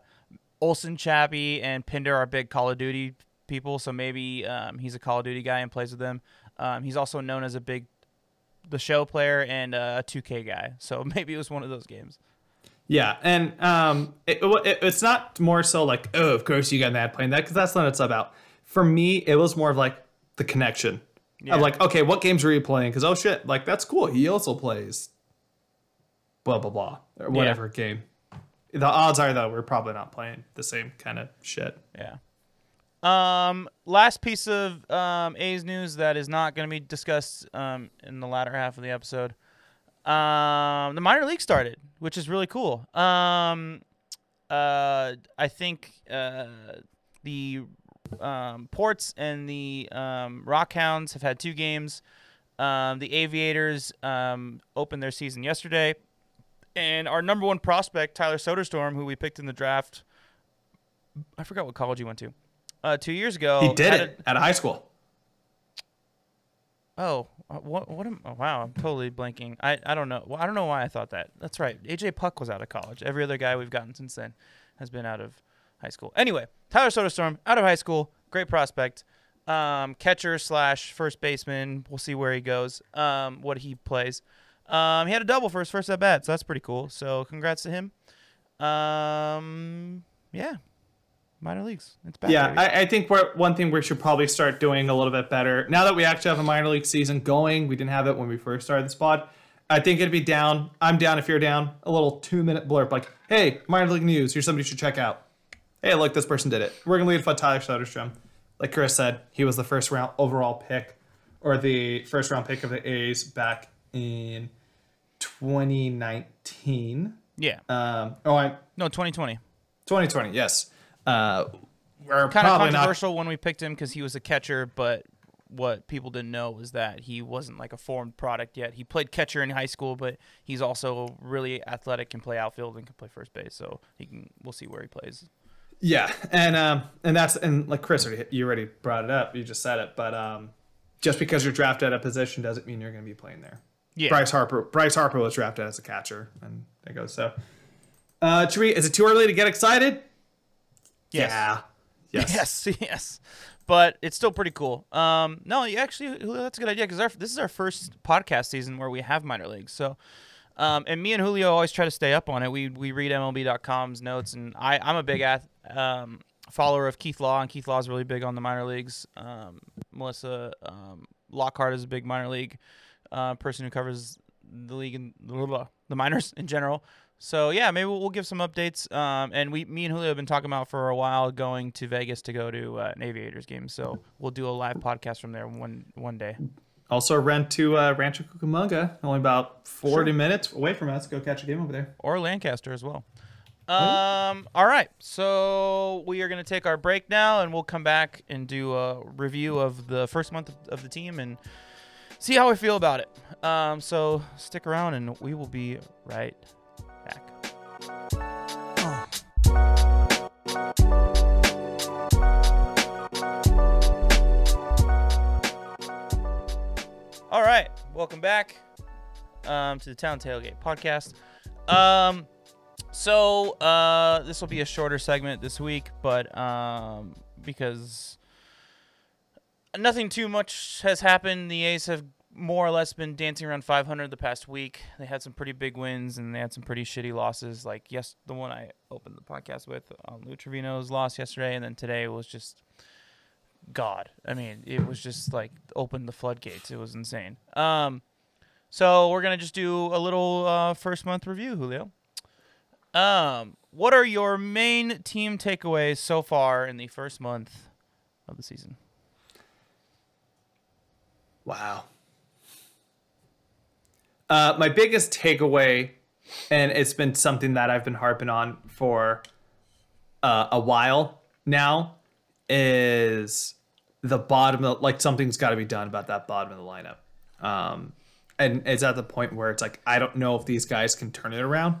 Olson, Chappie, and Pinder are big Call of Duty people, so maybe um, he's a Call of Duty guy and plays with them. Um, he's also known as a big the show player and uh, a 2K guy, so (laughs) maybe it was one of those games. Yeah, and um, it, it, it's not more so like, oh, of course you got mad playing that, because that's not what it's about. For me, it was more of like the connection. Yeah. Of like, okay, what games are you playing? Because oh shit, like that's cool. He also plays blah blah blah or whatever game. The odds are though we're probably not playing the same kind of shit. Yeah. Um, last piece of um, A's news that is not going to be discussed um, in the latter half of the episode. Um, the minor league started, which is really cool. Um, uh, I think uh, the um, Ports and the um, Rockhounds have had two games. Um, the Aviators um, opened their season yesterday, and our number one prospect, Tyler Soderstrom, who we picked in the draft, I forgot what college he went to. Uh, two years ago, he did it at a high school. Oh, uh, what? What? Am, oh, wow, I'm totally blanking. I, I don't know. Well, I don't know why I thought that. That's right. AJ Puk was out of college. Every other guy we've gotten since then has been out of high school. Anyway, Tyler Soderstrom out of high school, great prospect, um, catcher slash first baseman. We'll see where he goes. Um, what he plays. Um, he had a double for his first at bat, so that's pretty cool. So congrats to him. Um, yeah, minor leagues. It's back. Yeah. I, I think we're, one thing we should probably start doing a little bit better now that we actually have a minor league season going. We didn't have it when we first started this pod. I think it'd be down. I'm down if you're down. A little two minute blurb like, "Hey, minor league news. Here's somebody you should check out." Hey, look, this person did it. We're gonna lead with Tyler Soderstrom. Like Chris said, he was the first round overall pick, or the first round pick of the A's back in 2019. yeah. Um, oh, I no, 2020. 2020. Yes. Uh, kind of probably not controversial when we picked him because he was a catcher, but what people didn't know was that he wasn't like a formed product yet. He played catcher in high school, but he's also really athletic, can play outfield and can play first base. So he can. We'll see where he plays. Yeah, and um, and that's and like Chris, already, you already brought it up. You just said it, but um, just because you're drafted at a position doesn't mean you're going to be playing there. Yeah. Bryce Harper. Bryce Harper was drafted as a catcher, and there goes. So, uh, we, is it too early to get excited? Yes. Yeah. Yes. Yes, (laughs) yes, but it's still pretty cool. Um, no, you actually that's a good idea because this is our first podcast season where we have minor leagues. So, um, and me and Julio always try to stay up on it. We we read MLB.com's notes, and I I'm a big ath- um, follower of Keith Law, and Keith Law is really big on the minor leagues. Um, Melissa um, Lockard is a big minor league uh, person who covers the league and blah, blah, the minors (laughs) in general. So yeah, maybe we'll, we'll give some updates. Um, and we, me and Julio have been talking about for a while going to Vegas to go to uh, an Aviators game. So we'll do a live podcast from there one one day. Also, rent to uh, Rancho Cucamonga, only about 40 minutes away from us. Go catch a game over there. or Lancaster as well. Um. All right. So we are going to take our break now, and we'll come back and do a review of the first month of, of the team and see how we feel about it. Um. So stick around, and we will be right back. All right, welcome back um, to the Town Tailgate podcast. Um, So uh, this will be a shorter segment this week, but um, because nothing too much has happened, the A's have more or less been dancing around 500 the past week. They had some pretty big wins and they had some pretty shitty losses. Like yes, the one I opened the podcast with, um, Lou Trivino's loss yesterday, and then today was just God. I mean, it was just like opened the floodgates. It was insane. Um, so we're gonna just do a little uh, first month review, Julio. Um, what are your main team takeaways so far in the first month of the season? Wow. Uh, my biggest takeaway, and it's been something that I've been harping on for uh, a while now, is the bottom of like something's got to be done about that bottom of the lineup. Um, and it's at the point where it's like I don't know if these guys can turn it around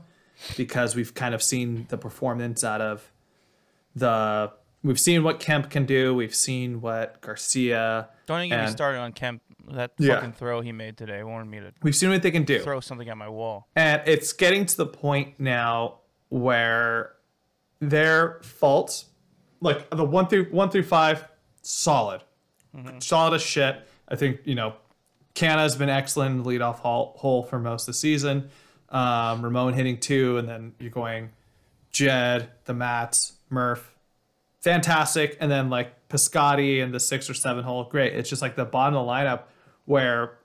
because we've kind of seen the performance out of the we've seen what Kemp can do, we've seen what Garcia Don't even get me started on Kemp. That Yeah. fucking throw he made today warned me to we've seen what they can do. throw something at my wall. And it's getting to the point now where their faults, like the one through one through five, solid, solid as shit. I think you know, Canha has been excellent in the leadoff hole, hole for most of the season. Um, Ramon hitting two, and then you're going Jed, the Mats, Murph, fantastic, and then like Piscotti and the six or seven hole, great. It's just like the bottom of the lineup where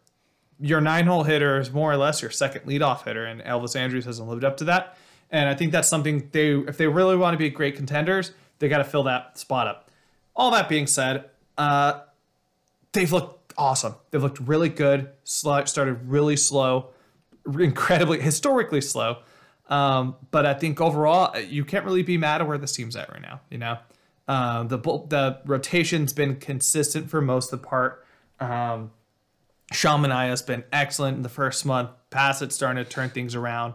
your nine hole hitter is more or less your second leadoff hitter, and Elvis Andrus hasn't lived up to that. And I think that's something they, if they really want to be great contenders, they got to fill that spot up. All that being said, uh, they've looked awesome. They've looked really good. Started really slow, incredibly historically slow. Um, but I think overall, you can't really be mad at where this team's at right now. You know, um, the the rotation's been consistent for most of the part. Um, Sean Manaea has been excellent in the first month. Bassitt starting to turn things around.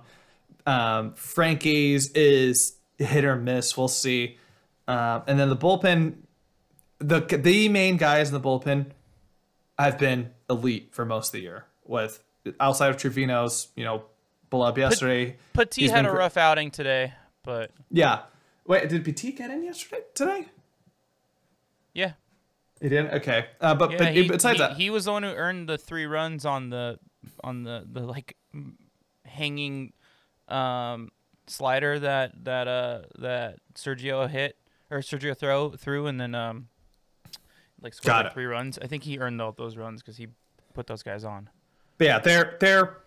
Um, Frankie's is hit or miss. We'll see. Um, and then the bullpen, the the main guys in the bullpen have been elite for most of the year. With outside of Trivino's, you know, blow up yesterday. Petit had a gr- rough outing today, but Yeah. Wait, did Petit get in yesterday? Today? yeah, He didn't. Okay. Uh, but yeah. but he, besides he, that, he was the one who earned the three runs on the on the the like hanging um slider that that uh that Sergio hit or Sergio throw through and then um like scored like three runs. I think he earned all those runs because he put those guys on. But yeah, they're they're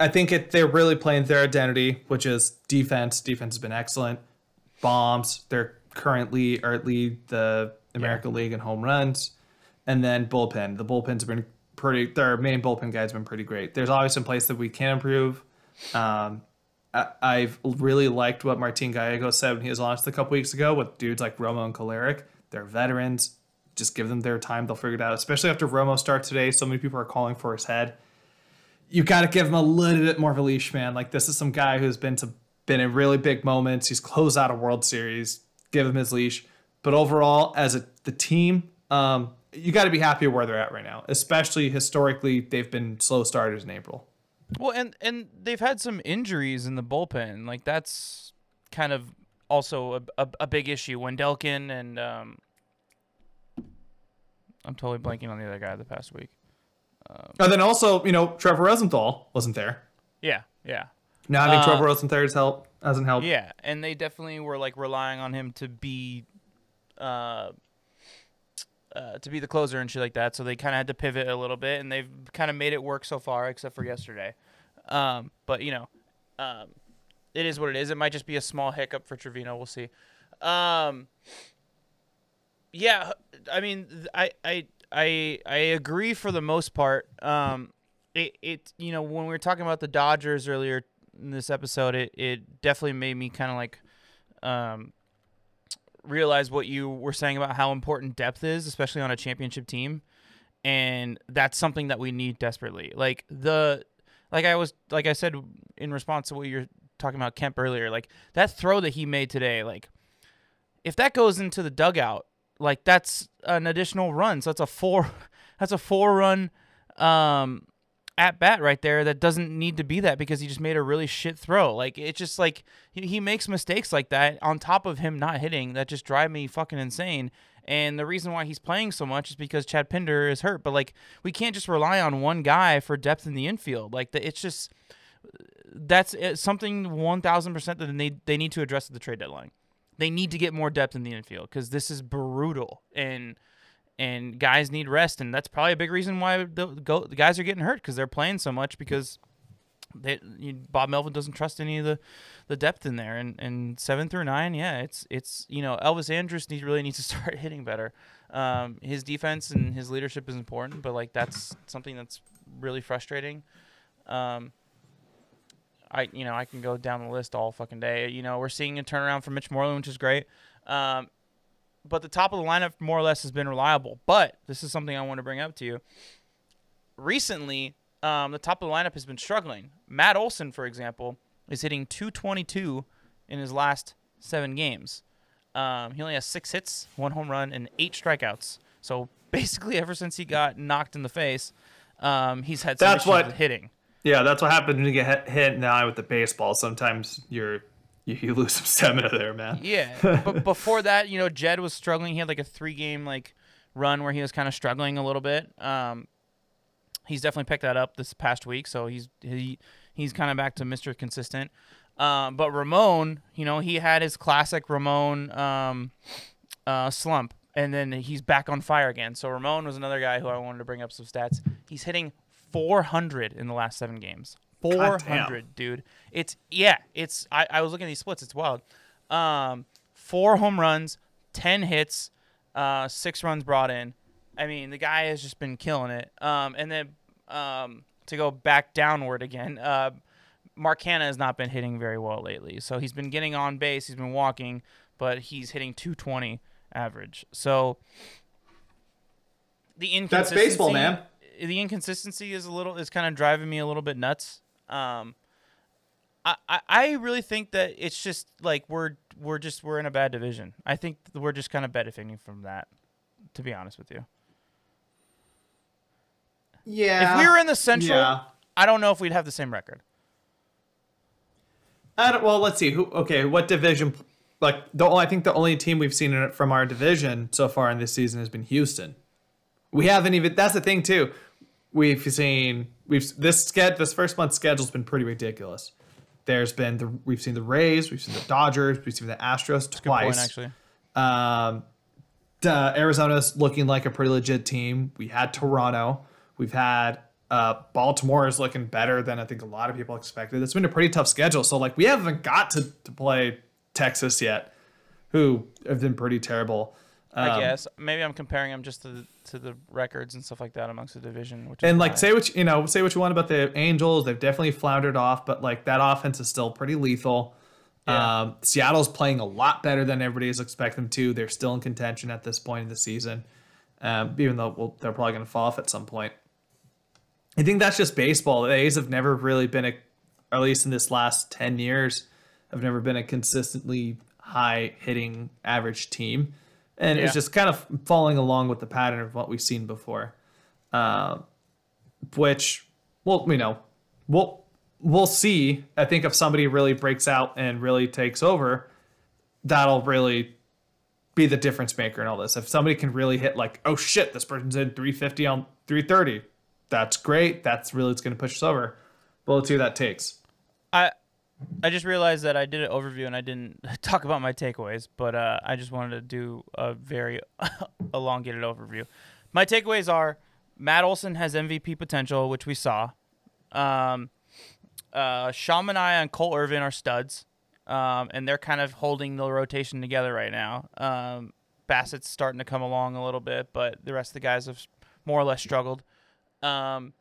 I think it they're really playing their identity, which is defense. Defense has been excellent. Bombs, they're currently are lead the American League in home runs. And then bullpen. The bullpen's been pretty their main bullpen guy's been pretty great. There's always some place that we can improve. Um I, I've really liked what Martin Gallego said when he was launched a couple weeks ago with dudes like Romo and Kolarek. They're veterans. Just give them their time; they'll figure it out. Especially after Romo starts today, so many people are calling for his head you got to give him a little bit more of a leash, man. Like this is some guy who's been to been in really big moments. He's closed out a World Series. Give him his leash. But overall, as a the team, um, you got to be happy where they're at right now. Especially historically, they've been slow starters in April. Well, and and they've had some injuries in the bullpen. Like that's kind of also a, a, a big issue. Wendelken and um, I'm totally blanking on the other guy the past week. Um, And then also, you know, Trevor Rosenthal wasn't there. Yeah, yeah, Now having Uh, Trevor Rosenthal's help hasn't helped. yeah. And they definitely were like relying on him to be, uh, uh, to be the closer and shit like that. So they kind of had to pivot a little bit, and they've kind of made it work so far, except for yesterday. Um, but you know, um, it is what it is. It might just be a small hiccup for Trivino. We'll see. Um, yeah, I mean, I I I I agree for the most part. Um, it it you know when we were talking about the Dodgers earlier in this episode, it it definitely made me kind of like um realize what you were saying about how important depth is, especially on a championship team, and that's something that we need desperately. Like the like I was like I said in response to what you're talking about Kemp earlier, like that throw that he made today, like if that goes into the dugout, like that's an additional run. So that's a four (laughs) that's a four run um at bat right there that doesn't need to be that because he just made a really shit throw. Like it's just like he, he makes mistakes like that on top of him not hitting that just drive me fucking insane. And the reason why he's playing so much is because Chad Pinder is hurt. But like we can't just rely on one guy for depth in the infield. Like the, it's just that's it's something one thousand percent that they they need to address at the trade deadline. They need to get more depth in the infield because this is brutal and and guys need rest, and that's probably a big reason why the, go, the guys are getting hurt because they're playing so much because they, you, Bob Melvin doesn't trust any of the, the depth in there. And, and seven through nine, yeah, it's it's you know Elvis Andrus really needs to (laughs) start hitting better. Um, his defense and his leadership is important, but like that's something that's really frustrating. Um, I you know I can go down the list all fucking day. You know we're seeing a turnaround for Mitch Moreland, which is great. Um, but the top of the lineup more or less has been reliable. But this is something I want to bring up to you. Recently, um, the top of the lineup has been struggling. Matt Olson, for example, is hitting 222 in his last seven games. Um, he only has six hits, one home run, and eight strikeouts. So basically, ever since he got knocked in the face, um, he's had some That's issues what- with hitting. Yeah, that's what happens when you get hit- hit in the eye with the baseball. Sometimes you're you, you lose some stamina there, man. Yeah, but (laughs) before that, you know, Jed was struggling. He had like a three-game like run where he was kind of struggling a little bit. Um, he's definitely picked that up this past week, so he's he he's kind of back to Mr. Consistent. Um, but Ramon, you know, he had his classic Ramon um, uh, slump, and then he's back on fire again. So Ramon was another guy who I wanted to bring up some stats. He's hitting 400 in the last seven games. Damn. 400, dude. It's yeah. It's I, I was looking at these splits. It's wild. Um, four home runs, ten hits, uh, six runs brought in. I mean, the guy has just been killing it. Um, and then um, to go back downward again, uh, Mark Canha has not been hitting very well lately. So he's been getting on base, he's been walking, but he's hitting 220 average. So the inconsistency That's baseball, man. The inconsistency is a little is kind of driving me a little bit nuts. Um, I, I really think that it's just like we're we're just we're in a bad division. I think we're just kind of benefiting from that. To be honest with you, Yeah. if we were in the Central, Yeah. I don't know if we'd have the same record. I don't, well, let's see. Who? Okay, what division? Like the I think the only team we've seen in from our division so far in this season has been Houston. We haven't even. That's the thing too. We've seen we've this sked this first month schedule's been pretty ridiculous. There's been the we've seen the Rays, we've seen the Dodgers, we've seen the Astros Good twice. point, actually. Um, uh, Arizona's looking like a pretty legit team. We had Toronto. We've had uh, Baltimore is looking better than I think a lot of people expected. It's been a pretty tough schedule. So like we haven't got to, to play Texas yet, who have been pretty terrible. I Um, guess maybe I'm comparing them just to the, to the records and stuff like that amongst the division. Which And like fine. say what you, you know, say what you want about the Angels, they've definitely floundered off, but like that offense is still pretty lethal. Yeah. Um, Seattle's playing a lot better than everybody is expecting them to. They're still in contention at this point in the season, um, even though well, they're probably going to fall off at some point. I think that's just baseball. The A's have never really been a, or at least in this last ten years, have never been a consistently high hitting average team, and Yeah. it's just kind of following along with the pattern of what we've seen before. Um, which, well, you know, we'll we'll see. I think if somebody really breaks out and really takes over, that'll really be the difference maker in all this. If somebody can really hit like, oh shit, this person's in 350 on 330, that's great. That's really it's going to push us over. But let's see what that takes. I I just realized that I did an overview and I didn't (laughs) talk about my takeaways, but uh, I just wanted to do a very (laughs) elongated overview. My takeaways are Matt Olson has MVP potential, which we saw. Um, uh, Sean Manaea and Cole Irvin are studs, um, and they're kind of holding the rotation together right now. Um, Bassitt's starting to come along a little bit, but the rest of the guys have more or less struggled. Um,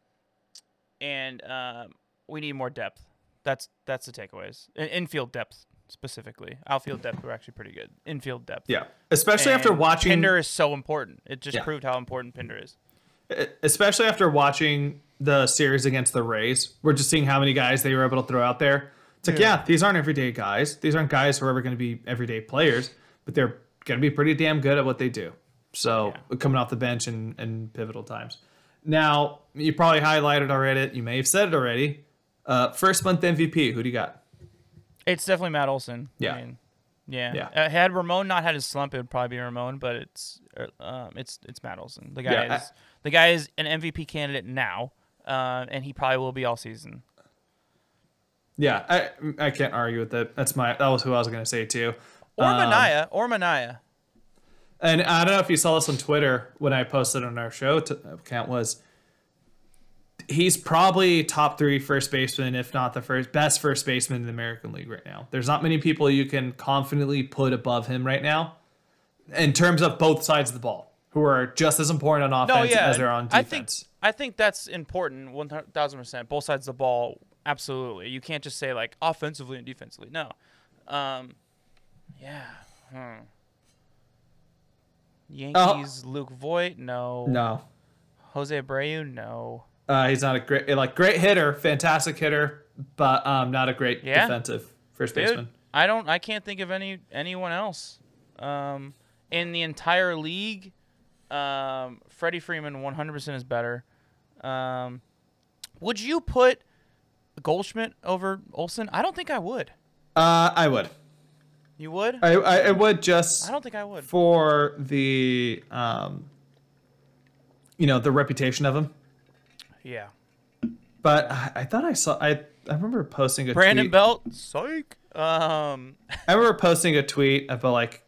and um, we need more depth. That's that's the takeaways. In- infield depth specifically. Outfield depth were actually pretty good. Infield depth. Yeah, especially after watching Pinder is so important. It just Yeah. proved how important Pinder is. especially after watching the series against the Rays, we're just seeing how many guys they were able to throw out there. It's like, yeah, these aren't everyday guys. These aren't guys who are ever going to be everyday players, but they're going to be pretty damn good at what they do. So coming off the bench in, in pivotal times. Now you probably highlighted already. You may have said it already. Uh, first month MVP. Who do you got? It's definitely Matt Olson. Yeah. I mean, yeah. Yeah. Uh, had Ramon not had his slump, it would probably be Ramon, but it's uh, um, it's it's Matt Olson. The guy Yeah, I- is the guy is an MVP candidate now, uh, and he probably will be all season. Yeah, I I can't argue with that. That's my that was who I was gonna say too. Or Um, Manaea, or Manaea. And I don't know if you saw this on Twitter when I posted on our show t- account was he's probably top three first baseman, if not the first best first baseman in the American League right now. There's not many people you can confidently put above him right now in terms of both sides of the ball, who are just as important on No, offense yeah, as they're on defense. I think. I think that's important, one thousand percent. Both sides of the ball, absolutely. You can't just say like offensively and defensively. No, um, yeah. Hmm. Yankees, Luke Voit, no. Oh. no, Jose Abreu, no. Uh, he's not a great like great hitter, fantastic hitter, but um, not a great Yeah? defensive first Dude, baseman. I don't. I can't think of any anyone else um, in the entire league. Um, Freddie Freeman, 100% is better. Um, would you put Goldschmidt over Olson? I don't think I would. Uh, I would. You would? I, I, I would just I don't think I would. for the um, you know, the reputation of him. Yeah. But I, I thought I saw I I remember posting a Brandon tweet. Belt, psych. Um, (laughs) I remember posting a tweet about like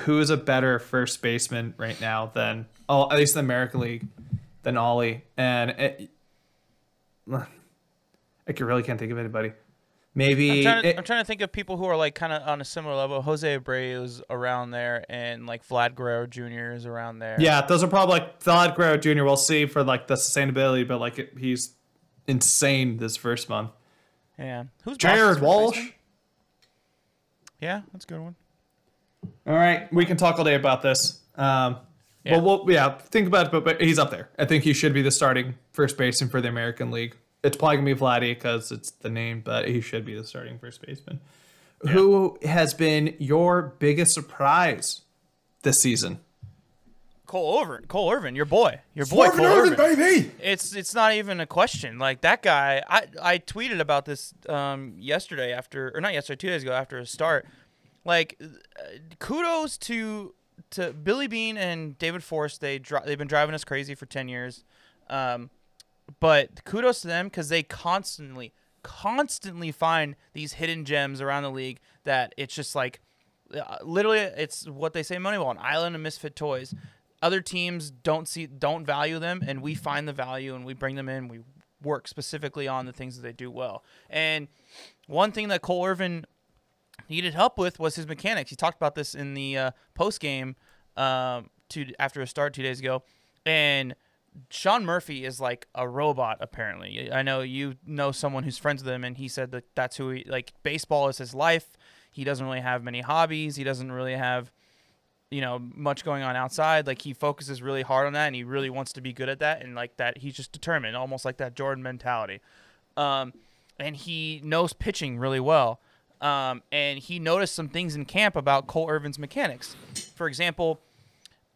who is a better first baseman right now than oh at least in the American League than Ollie and it, (sighs) I really can't think of anybody. Maybe I'm trying, to, it- I'm trying to think of people who are like kind of on a similar level. Jose Abreu's around there, and like Vlad Guerrero Jr. is around there. Yeah, those are probably like Vlad Guerrero Jr. We'll see for like the sustainability, but like it, he's insane this first month. Yeah. Who's Jared Walsh. Yeah, that's a good one. All right, we can talk all day about this. Um, Yeah. But we'll yeah think about it, but, but he's up there. I think he should be the starting first baseman for the American League. It's probably gonna be Vladdy because it's the name, but he should be the starting first baseman. Who has been your biggest surprise this season? Cole Irvin, Cole Irvin, your boy, your boy, Cole Irvin. baby. It's it's not even a question. Like that guy, I I tweeted about this um yesterday after or not yesterday, two days ago after a start. Like, uh, kudos to to Billy Beane and David Forst. They dri- they've been driving us crazy for ten years, um, but kudos to them because they constantly constantly find these hidden gems around the league that it's just like uh, literally it's what they say Moneyball, an island of misfit toys. Other teams don't see don't value them, and we find the value and we bring them in. We work specifically on the things that they do well. And one thing that Cole Irvin needed help with was his mechanics. He talked about this in the uh, post game um, two after a start two days ago, and Sean Murphy is like a robot. Apparently, I know you know someone who's friends with him, and he said that that's who he like. Baseball is his life. He doesn't really have many hobbies. He doesn't really have you know much going on outside like he focuses really hard on that and he really wants to be good at that and like that he's just determined almost like that jordan mentality um, and he knows pitching really well um, and he noticed some things in camp about cole irvin's mechanics for example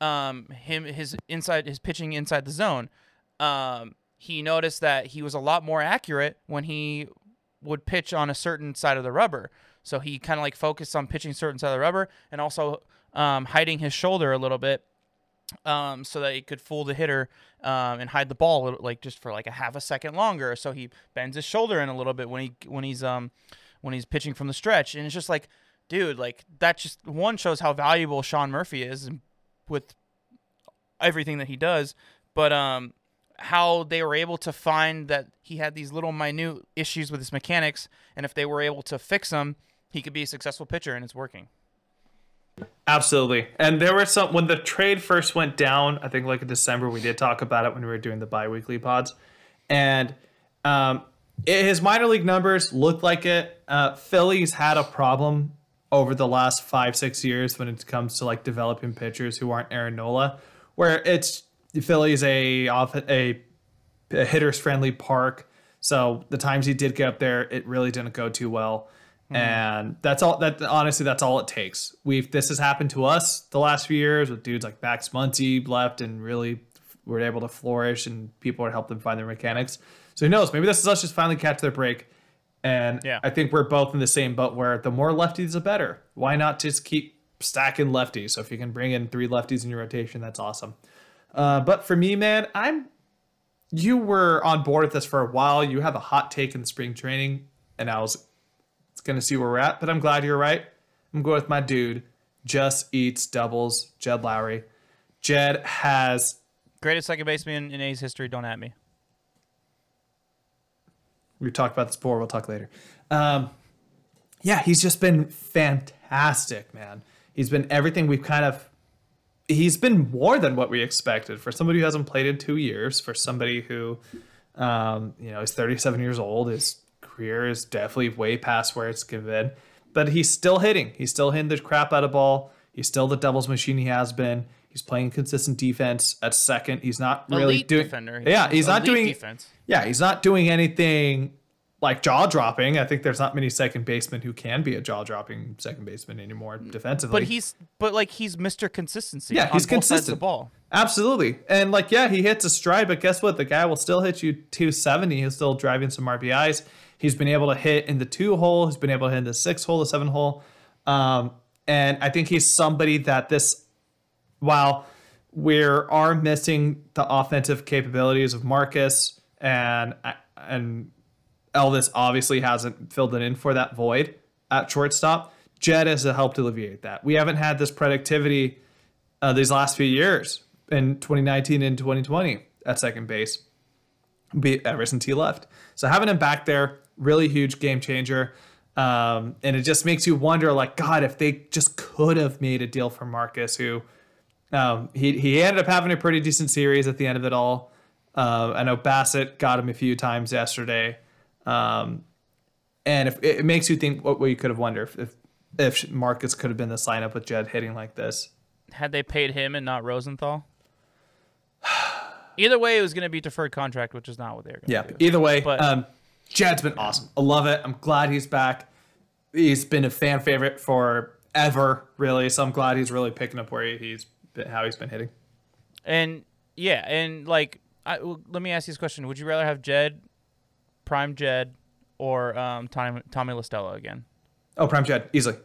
um, him his inside his pitching inside the zone. Um, he noticed that he was a lot more accurate when he would pitch on a certain side of the rubber. So he kind of like focused on pitching certain side of the rubber and also um, hiding his shoulder a little bit um, so that he could fool the hitter um, and hide the ball like just for like a half a second longer. So he bends his shoulder in a little bit when he when he's um when he's pitching from the stretch, and it's just like, dude, like that just one shows how valuable Sean Murphy is and with everything that he does, but um how they were able to find that he had these little minute issues with his mechanics, and if they were able to fix them, he could be a successful pitcher, and it's working. Absolutely. And there were some when the trade first went down, I think like in December, we did talk about it when we were doing the bi-weekly pods. And um his minor league numbers looked like it. Uh Phillies had a problem over the last five, six years when it comes to like developing pitchers who aren't Aaron Nola, where it's the Phillies a off a, a hitters friendly park. So the times he did get up there, it really didn't go too well mm-hmm. and that's all that honestly that's all it takes we've this has happened to us the last few years with dudes like max muncy left and really were able to flourish and people would help them find their mechanics. So who knows? Maybe this is us just finally catch their break. And Yeah. I think we're both in the same boat where the more lefties, the better. Why not just keep stacking lefties? So if you can bring in three lefties in your rotation, that's awesome. Uh, but for me, man, I'm. You were on board with this for a while. You have a hot take in the spring training, and I was going to see where we're at. But I'm glad you're right. I'm going with my dude. Just eats doubles. Jed Lowrie. Jed has Greatest second baseman in A's history. Don't at me. We talked about this before. We'll talk later. Um, yeah, he's just been fantastic, man. He's been everything we've kind of. He's been more than what we expected for somebody who hasn't played in two years. For somebody who, um, you know, is 37 years old. His career is definitely way past where it's given, but he's still hitting. He's still hitting the crap out of ball. He's still the devil's machine he has been. He's playing consistent defense at second. He's not really Elite doing. defender. Yeah, he's not doing defense. yeah, he's not doing anything like jaw dropping. I think there's not many second basemen who can be a jaw dropping second baseman anymore defensively. But he's but like he's Mr. Consistency. Yeah, he's of the consistent. ball. absolutely and like yeah, he hits a stride, but guess what? The guy will still hit you 270. He's still driving some RBIs. He's been able to hit in the two hole. He's been able to hit in the six hole, the seven hole. Um, and I think he's somebody that this, while we are missing the offensive capabilities of Marcus and and Elvis obviously hasn't filled it in for that void at shortstop. Jed has helped alleviate that. We haven't had this productivity uh, these last few years in 2019 and 2020 at second base, be ever since he left. So having him back there, really huge game changer. Um, and it just makes you wonder, like, God, if they just could have made a deal for Marcus, who um, he he ended up having a pretty decent series at the end of it all. Uh, I know Bassitt got him a few times yesterday, um, and if it makes you think what, what you could have wondered if, if if Marcus could have been this lineup with Jed hitting like this. Had they paid him and not Rosenthal? Either way, it was going to be deferred contract, which is not what they were going to Yeah. do. Either way, But- um, Jed's been awesome. I love it. I'm glad he's back. He's been a fan favorite forever, really. So I'm glad he's really picking up where he- he's how he's been hitting. And yeah, and like, I, well, let me ask you this question: Would you rather have Jed, Prime Jed, or um, Tommy Tommy La Stella again? Oh, prime Jed, easily.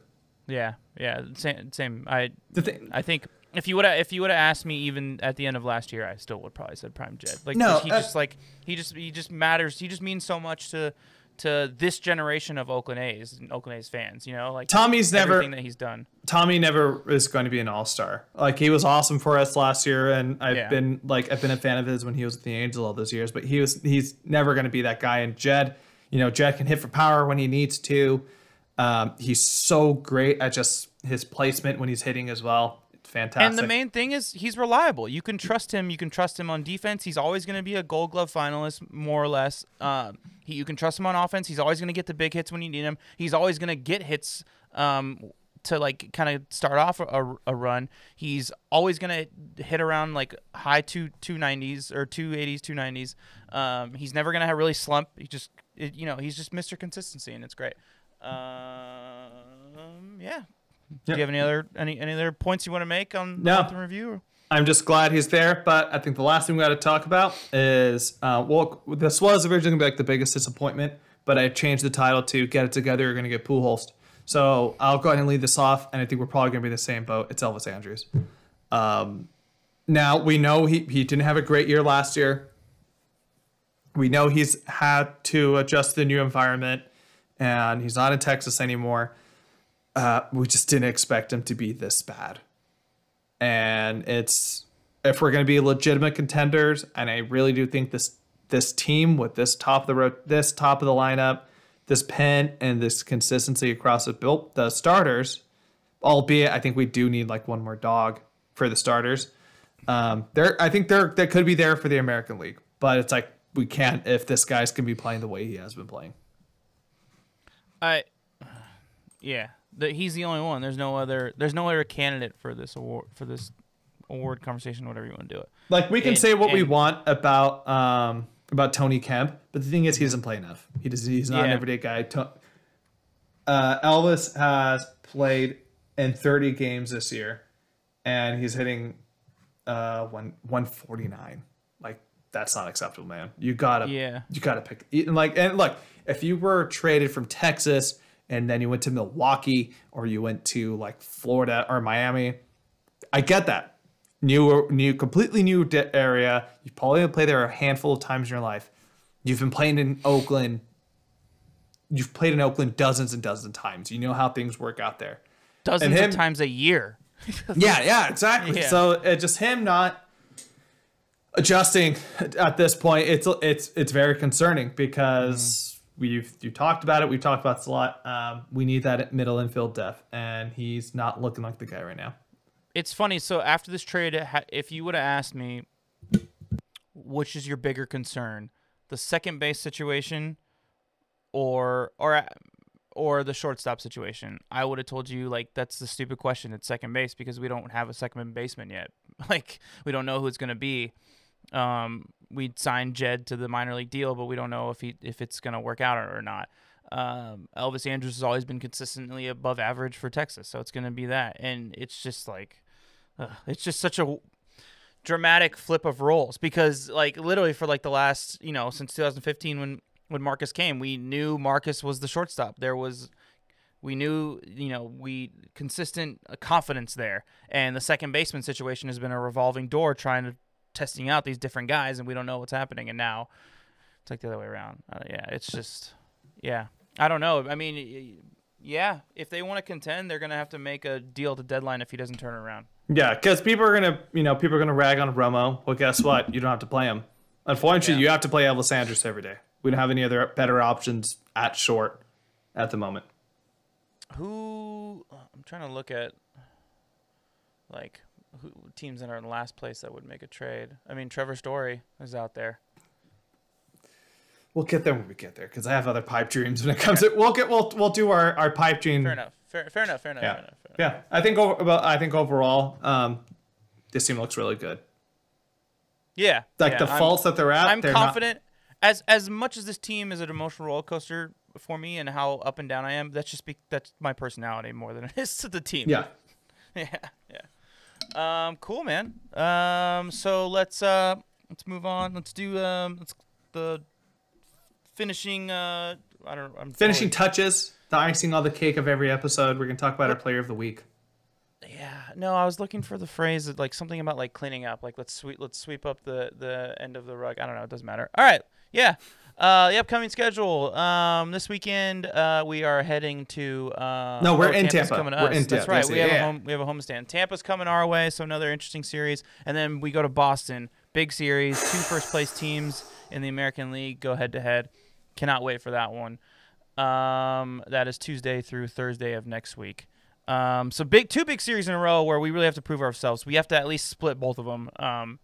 Yeah, yeah, same. Same. I The thing, I think if you would have if you would have asked me even at the end of last year, I still would probably said Prime Jed. Like No, he uh, just like he just he just matters. He just means so much to to this generation of Oakland A's and Oakland A's fans. You know, like Tommy's never that he's done. Tommy never is going to be an all star. Like he was awesome for us last year, and I've Yeah. been like I've been a fan of his when he was with the Angels all those years. But he was he's never going to be that guy. And Jed, you know, Jed can hit for power when he needs to. Um, he's so great at just his placement when he's hitting as well. Fantastic. And the main thing is he's reliable. You can trust him. You can trust him on defense. He's always going to be a Gold Glove finalist, more or less. Um, he, you can trust him on offense. He's always going to get the big hits when you need him. He's always going to get hits um, to like kind of start off a, a run. He's always going to hit around like high two two nineties or two eighties, two nineties. Um, he's never going to have really slump. He just it, you know he's just Mr. Consistency, and it's great. Um, yeah. Do you have any other any any other points you want to make on the No. in review? I'm just glad he's there. But I think the last thing we got to talk about is uh, well, this was originally gonna be like the biggest disappointment, but I changed the title to "Get It Together." You're gonna get Pujols. So I'll go ahead and lead this off, and I think we're probably gonna be the same boat. It's Elvis Andrus. Um, now we know he he didn't have a great year last year. We know he's had to adjust to the new environment, and he's not in Texas anymore. Uh, we just didn't expect him to be this bad. And it's if we're going to be legitimate contenders and i really do think this this team with this top of the road this top of the lineup this pen and this consistency across the built the starters albeit i think we do need like one more dog for the starters um they're i think they're they could be there for the american league but it's like we can't if this guy's to be playing the way he has been playing. I, yeah, the, he's the only one. There's no other. There's no other candidate for this award for this award conversation, whatever you want to do it. like we can And- say what we want about um about Tony Kemp, but the thing is he doesn't play enough. He does he's not an everyday guy. Uh, Elvis has played in 30 games this year, and he's hitting uh one one forty nine. Like that's not acceptable, man. You gotta Yeah. you gotta pick and like and look if you were traded from Texas and then you went to Milwaukee or you went to like Florida or Miami, I get that new new completely new area. You've probably gonna play there a handful of times in your life. You've been playing in Oakland. You've played in Oakland dozens and dozens of times. You know how things work out there. Dozens him- of times a year. (laughs) Yeah, yeah, exactly. Yeah. So it just him not adjusting at this point. It's it's it's very concerning because mm-hmm. We've you talked about it. We've talked about this a lot. Um, we need that middle infield depth, and he's not looking like the guy right now. It's funny. So after this trade, if you would have asked me, which is your bigger concern, the second base situation, or or or the shortstop situation, I would have told you like that's the stupid question at second base because we don't have a second baseman yet. (laughs) Like we don't know who it's gonna be. Um, we signed Jed to the minor league deal, but we don't know if he if it's gonna work out or, or not. Um, Elvis Andrus has always been consistently above average for Texas, so it's gonna be that, and it's just like, ugh, it's just such a dramatic flip of roles because like literally for like the last you know since 2015 when when Marcus came, we knew Marcus was the shortstop. There was we knew you know we consistent uh, confidence there, and the second baseman situation has been a revolving door trying to testing out these different guys, and we don't know what's happening. And now it's like the other way around. Uh, yeah, it's just yeah. I don't know. I mean, yeah, if they want to contend, they're gonna have to make a deal to deadline if he doesn't turn around. Yeah, because people are gonna, you know, people are gonna rag on Romo. Well, guess what? You don't have to play him. Unfortunately, Yeah. you have to play Elvis Andrus every day. We don't have any other better options at short at the moment. Who I'm trying to look at, like who, teams that are in last place that would make a trade. I mean, Trevor Story is out there. We'll get there when we get there, because I have other pipe dreams when it comes to. We'll get. We'll we'll do our our pipe dream. Fair enough. Fair, fair enough. Fair enough. Yeah. Fair enough. Fair enough. Yeah, I think over. Well, I think overall, um, this team looks really good. Yeah. Like yeah, the I'm- faults that they're at, I'm they're confident. As as much as this team is an emotional roller coaster for me, and how up and down I am, that's just be, that's my personality more than it is to the team. Yeah. (laughs) yeah, yeah. Um, cool, man. Um, so let's uh, let's move on. Let's do um, let's the finishing. Uh, I don't. I'm Finishing totally- touches, the icing on the cake of every episode. We're gonna talk about our player of the week. Yeah, no, I was looking for the phrase that, like something about like cleaning up, like let's sweep let's sweep up the the end of the rug. I don't know, it doesn't matter. All right, yeah. Uh, the upcoming schedule. Um, this weekend, uh, we are heading to. Uh, No, we're oh, in Tampa's Tampa. Coming to We're us. in That's Tampa. right. We have yeah. a home. We have a homestand. Tampa's coming our way, so another interesting series. And then we go to Boston. Big series. Two first place teams in the American League go head to head. Cannot wait for that one. Um, that is Tuesday through Thursday of next week. Um, so big, two big series in a row where we really have to prove ourselves. We have to at least split both of them. Um,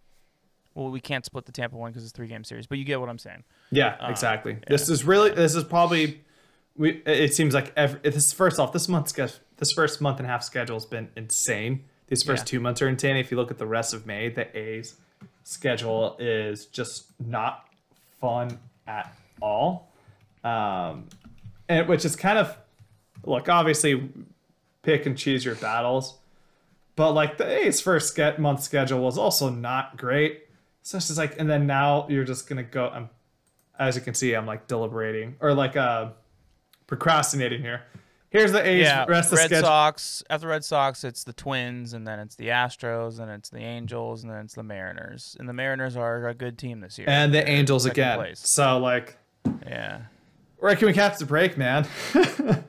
well, we can't split the Tampa one because it's a three game series, but you get what I'm saying. Yeah, Uh, exactly. This is really. This is probably. We. It seems like every. This first off, this month's this first month and a half schedule has been insane. These first Yeah. two months are insane. If you look at the rest of May, the A's schedule is just not fun at all. Um, and which is kind of look obviously pick and choose your battles, but like the A's first get month schedule was also not great. So it's just like, and then now you're just gonna go. I'm, as you can see, I'm like deliberating or like uh procrastinating here. Here's the A's yeah, rest of the Red schedule. Sox. After Red Sox, it's the Twins, and then it's the Astros, and it's the Angels, and then it's the Mariners. And the Mariners are a good team this year. and the Angels again. place. So like, Yeah. where can we catch the break, man? (laughs)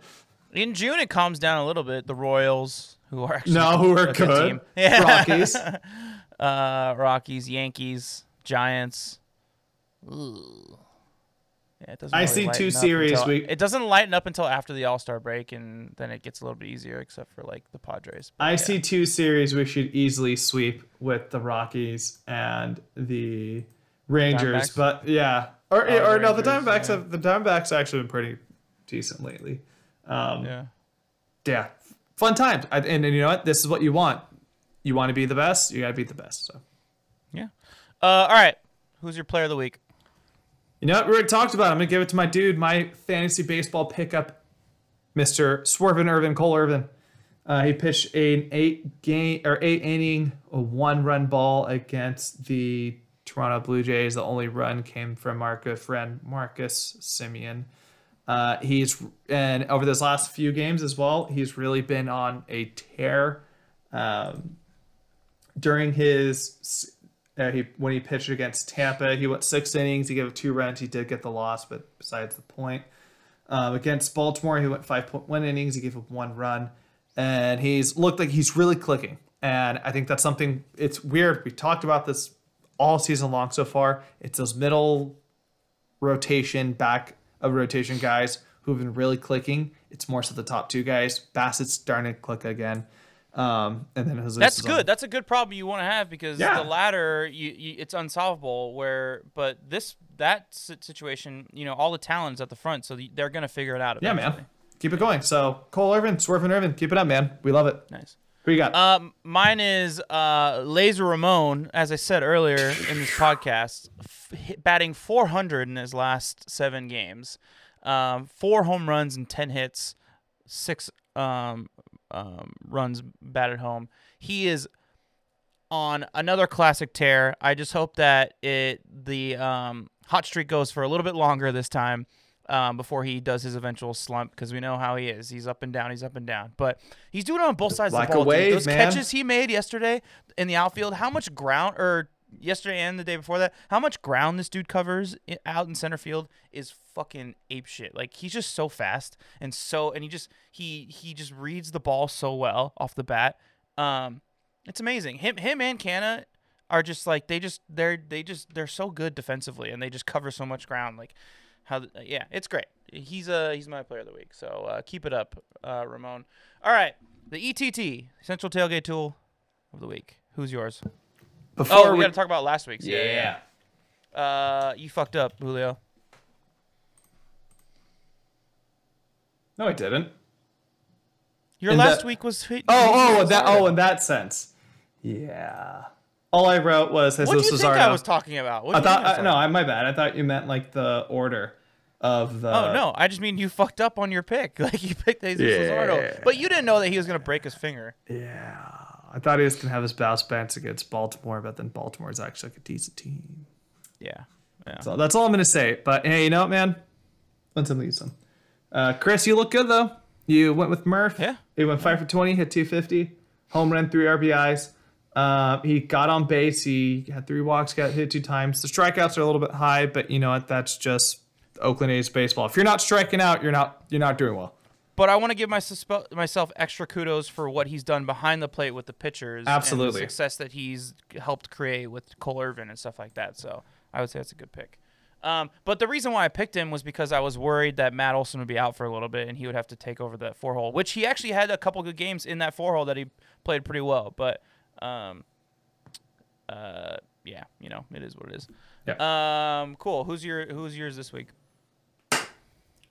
In June, it calms down a little bit. The Royals, who are actually No, who are a good. team. (laughs) Yeah. Rockies. (laughs) uh, Rockies, Yankees, Giants. Ooh. Yeah, it doesn't I really see two series until- we- it doesn't lighten up until after the All Star break, and then it gets a little bit easier, except for like the Padres. But I yeah. see two series we should easily sweep with the Rockies and the Rangers. Diamondbacks? But yeah, or Oh, or the no, the Diamondbacks yeah. have the Diamondbacks actually been pretty decent lately. Um, Yeah. yeah, fun times. And, and you know what? This is what you want. You want to be the best. You got to be the best. So Yeah. Uh, all right. Who's your player of the week? you know what? We already talked about. it. I'm gonna give it to my dude, my fantasy baseball pickup, Mister Swervin Irvin Cole Irvin. Uh, he pitched an eight game or eight inning, a one run ball against the Toronto Blue Jays. The only run came from our good friend Marcus Semien. Uh, he's and over those last few games as well, he's really been on a tear. Um, during his uh, he when he pitched against Tampa, he went six innings. He gave two runs. He did get the loss, but besides the point. Um, against Baltimore, he went 5.1 innings. He gave up one run, and he's looked like he's really clicking. And I think that's something. It's weird. We talked about this all season long so far. It's those middle rotation, back of rotation guys who've been really clicking. It's more so the top two guys. Bassitt's starting to click again. Um, and then Jose That's good. on- That's a good problem you want to have because Yeah. the latter, you, you, it's unsolvable. Where, but this that situation, you know, all the talents at the front, so they're gonna figure it out. Yeah, man. Keep it going. So Cole Irvin, Swervin Irvin, keep it up, man. We love it. Nice. Who you got? Um, mine is uh, Laser Ramon, as I said earlier in this podcast, f- batting 400 in his last seven games, um, four home runs and 10 hits, six um, um, runs at home. He is on another classic tear. I just hope that it the um, hot streak goes for a little bit longer this time um, before he does his eventual slump because we know how he is. He's up and down. He's up and down. But he's doing it on both sides Like of the ball. wave, Those man. catches he made yesterday in the outfield. How much ground or yesterday and the day before that? How much ground this dude covers out in center field is fucking ape shit. Like he's just so fast and so and he just he he just reads the ball so well off the bat. Um, it's amazing. Him him and Canha are just like they just they're they just they're so good defensively and they just cover so much ground. Like how yeah, it's great. He's uh he's my player of the week. So uh, keep it up, uh, Ramon. All right, the ETT Central Tailgate Tool of the week. Who's yours? Before Oh, we we, got to talk about last week's. yeah. Uh, you fucked up, Julio. no, I didn't. Your In last the- week was. hit- Oh, oh, that. Oh, in that sense. Yeah. All I wrote was Jesus What do you think I was talking about? What I thought. think I was Uh, no, I, my bad. I thought you meant like the order of the. Oh no, I just mean you fucked up on your pick. (laughs) Like you picked Jesus Luzardo, but you didn't know that he was gonna break his finger. Yeah. I thought he was gonna have his bounce bounce against Baltimore, but then Baltimore is actually like a decent team. Yeah, yeah. So that's all I'm gonna say. But hey, you know what, man? Win some, lose some. Uh, Chris, you look good though. You went with Murph. Yeah. He went five for twenty, hit two fifty, home run, three RBIs. Uh, he got on base. He had three walks, got hit two times. The strikeouts are a little bit high, but you know what? That's just Oakland A's baseball. If you're not striking out, you're not you're not doing well. But I want to give my suspe- myself extra kudos for what he's done behind the plate with the pitchers. and the Absolutely. success that he's helped create with Cole Irvin and stuff like that. So I would say that's a good pick. Um, but the reason why I picked him was because I was worried that Matt Olson would be out for a little bit and he would have to take over that four hole, which he actually had a couple good games in that four hole that he played pretty well. But um, uh, yeah, you know, it is what it is. Um, cool. Who's your Who's yours this week?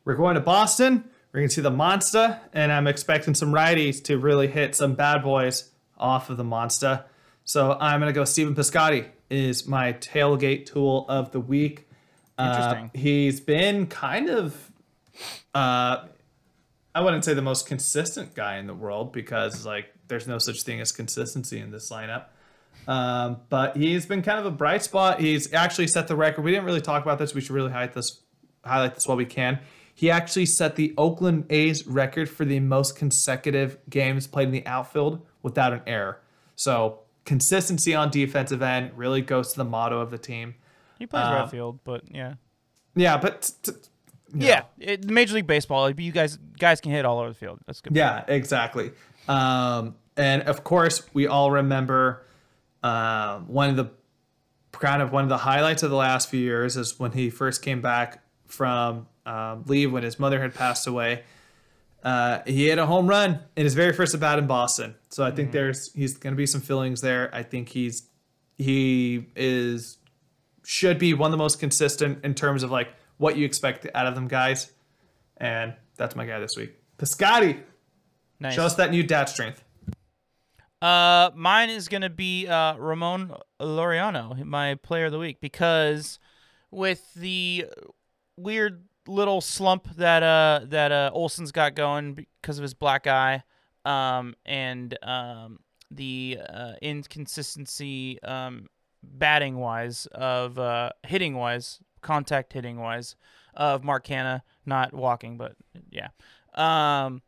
We're going to Boston. We're going to see the Monster, and I'm expecting some righties to really hit some bad boys off of the Monster. So I'm going to go Stephen Piscotty is my tailgate tool of the week. Uh, Interesting. he's been kind of, uh, I wouldn't say the most consistent guy in the world because like there's no such thing as consistency in this lineup. Um, but he's been kind of a bright spot. He's actually set the record. We didn't really talk about this. We should really highlight this, highlight this while we can. He actually set the Oakland A's record for the most consecutive games played in the outfield without an error. So consistency on defensive end really goes to the motto of the team. He plays right field, but yeah. Yeah, but t- t- you Yeah, it, Major League Baseball. You guys, guys can hit all over the field. That's good. Yeah, exactly. Um, and of course, we all remember uh, one of the kind of one of the highlights of the last few years is when he first came back from um, leave when his mother had passed away. Uh, he hit a home run in his very first at bat in Boston. So I think there's he's going to be some feelings there. I think he's he is should be one of the most consistent in terms of like what you expect out of them guys. And that's my guy this week. Piscotty. nice. Show us that new dad strength. Uh, mine is gonna be uh Ramon Laureano, my player of the week, because with the weird little slump that uh that uh Olson's got going because of his black eye, um, and um, the uh, inconsistency um, batting wise of uh, hitting wise, contact hitting wise of Mark Canha not walking, but yeah. Um,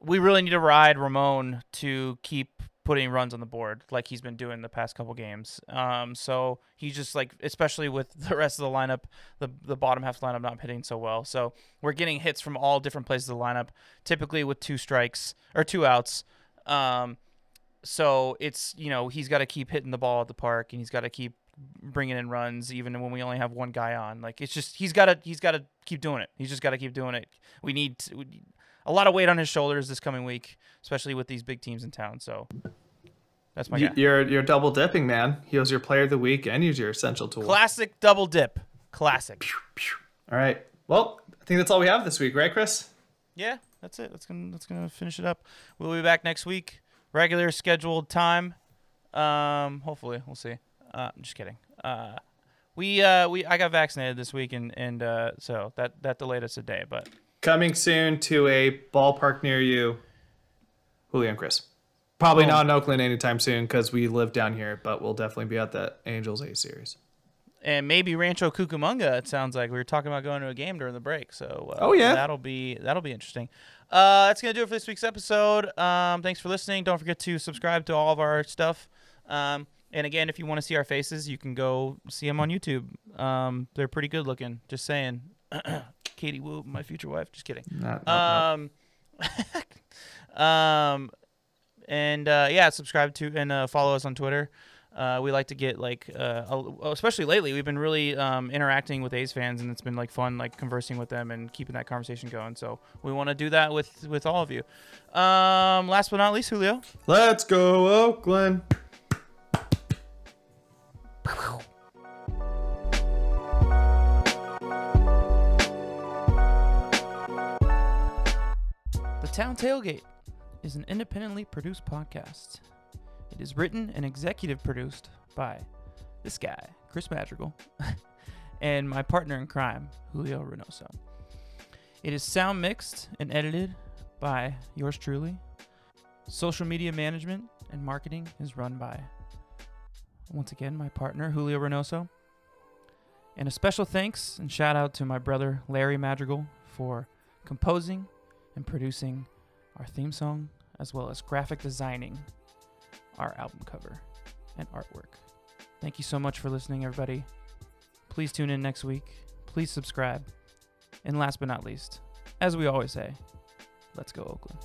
we really need to ride Ramon to keep putting runs on the board like he's been doing the past couple games. Um, so he's just like, especially with (laughs) the rest of the lineup, the the bottom half lineup not hitting so well. So we're getting hits from all different places of the lineup, typically with two strikes or two outs. Um, so it's you know he's got to keep hitting the ball at the park and he's got to keep bringing in runs even when we only have one guy on. Like it's just he's got to he's got to keep doing it. He's just got to keep doing it. We need, to, a lot of weight on his shoulders this coming week, especially with these big teams in town. So that's my You, guy. you're you're double dipping, man. He was your player of the week and he's your essential tool. Classic double dip. Classic. All right. Well, I think that's all we have this week, right, Chris? Yeah, that's it. That's gonna that's gonna finish it up. We'll be back next week, regular scheduled time. Um, hopefully, we'll see. Uh, I'm just kidding. Uh, we uh we I got vaccinated this week and and uh so that that delayed us a day, but Coming soon to a ballpark near you, Julio and Chris. Probably Boom. not in Oakland anytime soon because we live down here, but we'll definitely be at the Angels A series. and maybe Rancho Cucamonga. It sounds like we were talking about going to a game during the break. So uh, Oh, yeah. that'll be that'll be interesting. Uh, that's gonna do it for this week's episode. Um, thanks for listening. Don't forget to subscribe to all of our stuff. Um, and again, if you want to see our faces, you can go see them on YouTube. Um, they're pretty good looking. Just saying. (clears throat) Katie Wu, my future wife. Just kidding. Not, not- not- Um, (laughs) um, and uh, yeah, subscribe to and uh, follow us on Twitter. Uh, we like to get like, uh, especially lately, we've been really um, interacting with A's fans, and it's been like fun, like conversing with them and keeping that conversation going. So we want to do that with with all of you. Um, last but not least, Julio. Let's go, Oakland. Town Tailgate is an independently produced podcast. It is written and executive produced by this guy, Chris Madrigal, (laughs) and my partner in crime, Julio Reynoso. It is sound mixed and edited by yours truly. Social media management and marketing is run by, once again, my partner, Julio Reynoso. And a special thanks and shout out to my brother, Larry Madrigal, for composing and producing our theme song, as well as graphic designing our album cover and artwork. Thank you so much for listening, everybody. Please tune in next week. Please subscribe. And last but not least, as we always say, let's go, Oakland.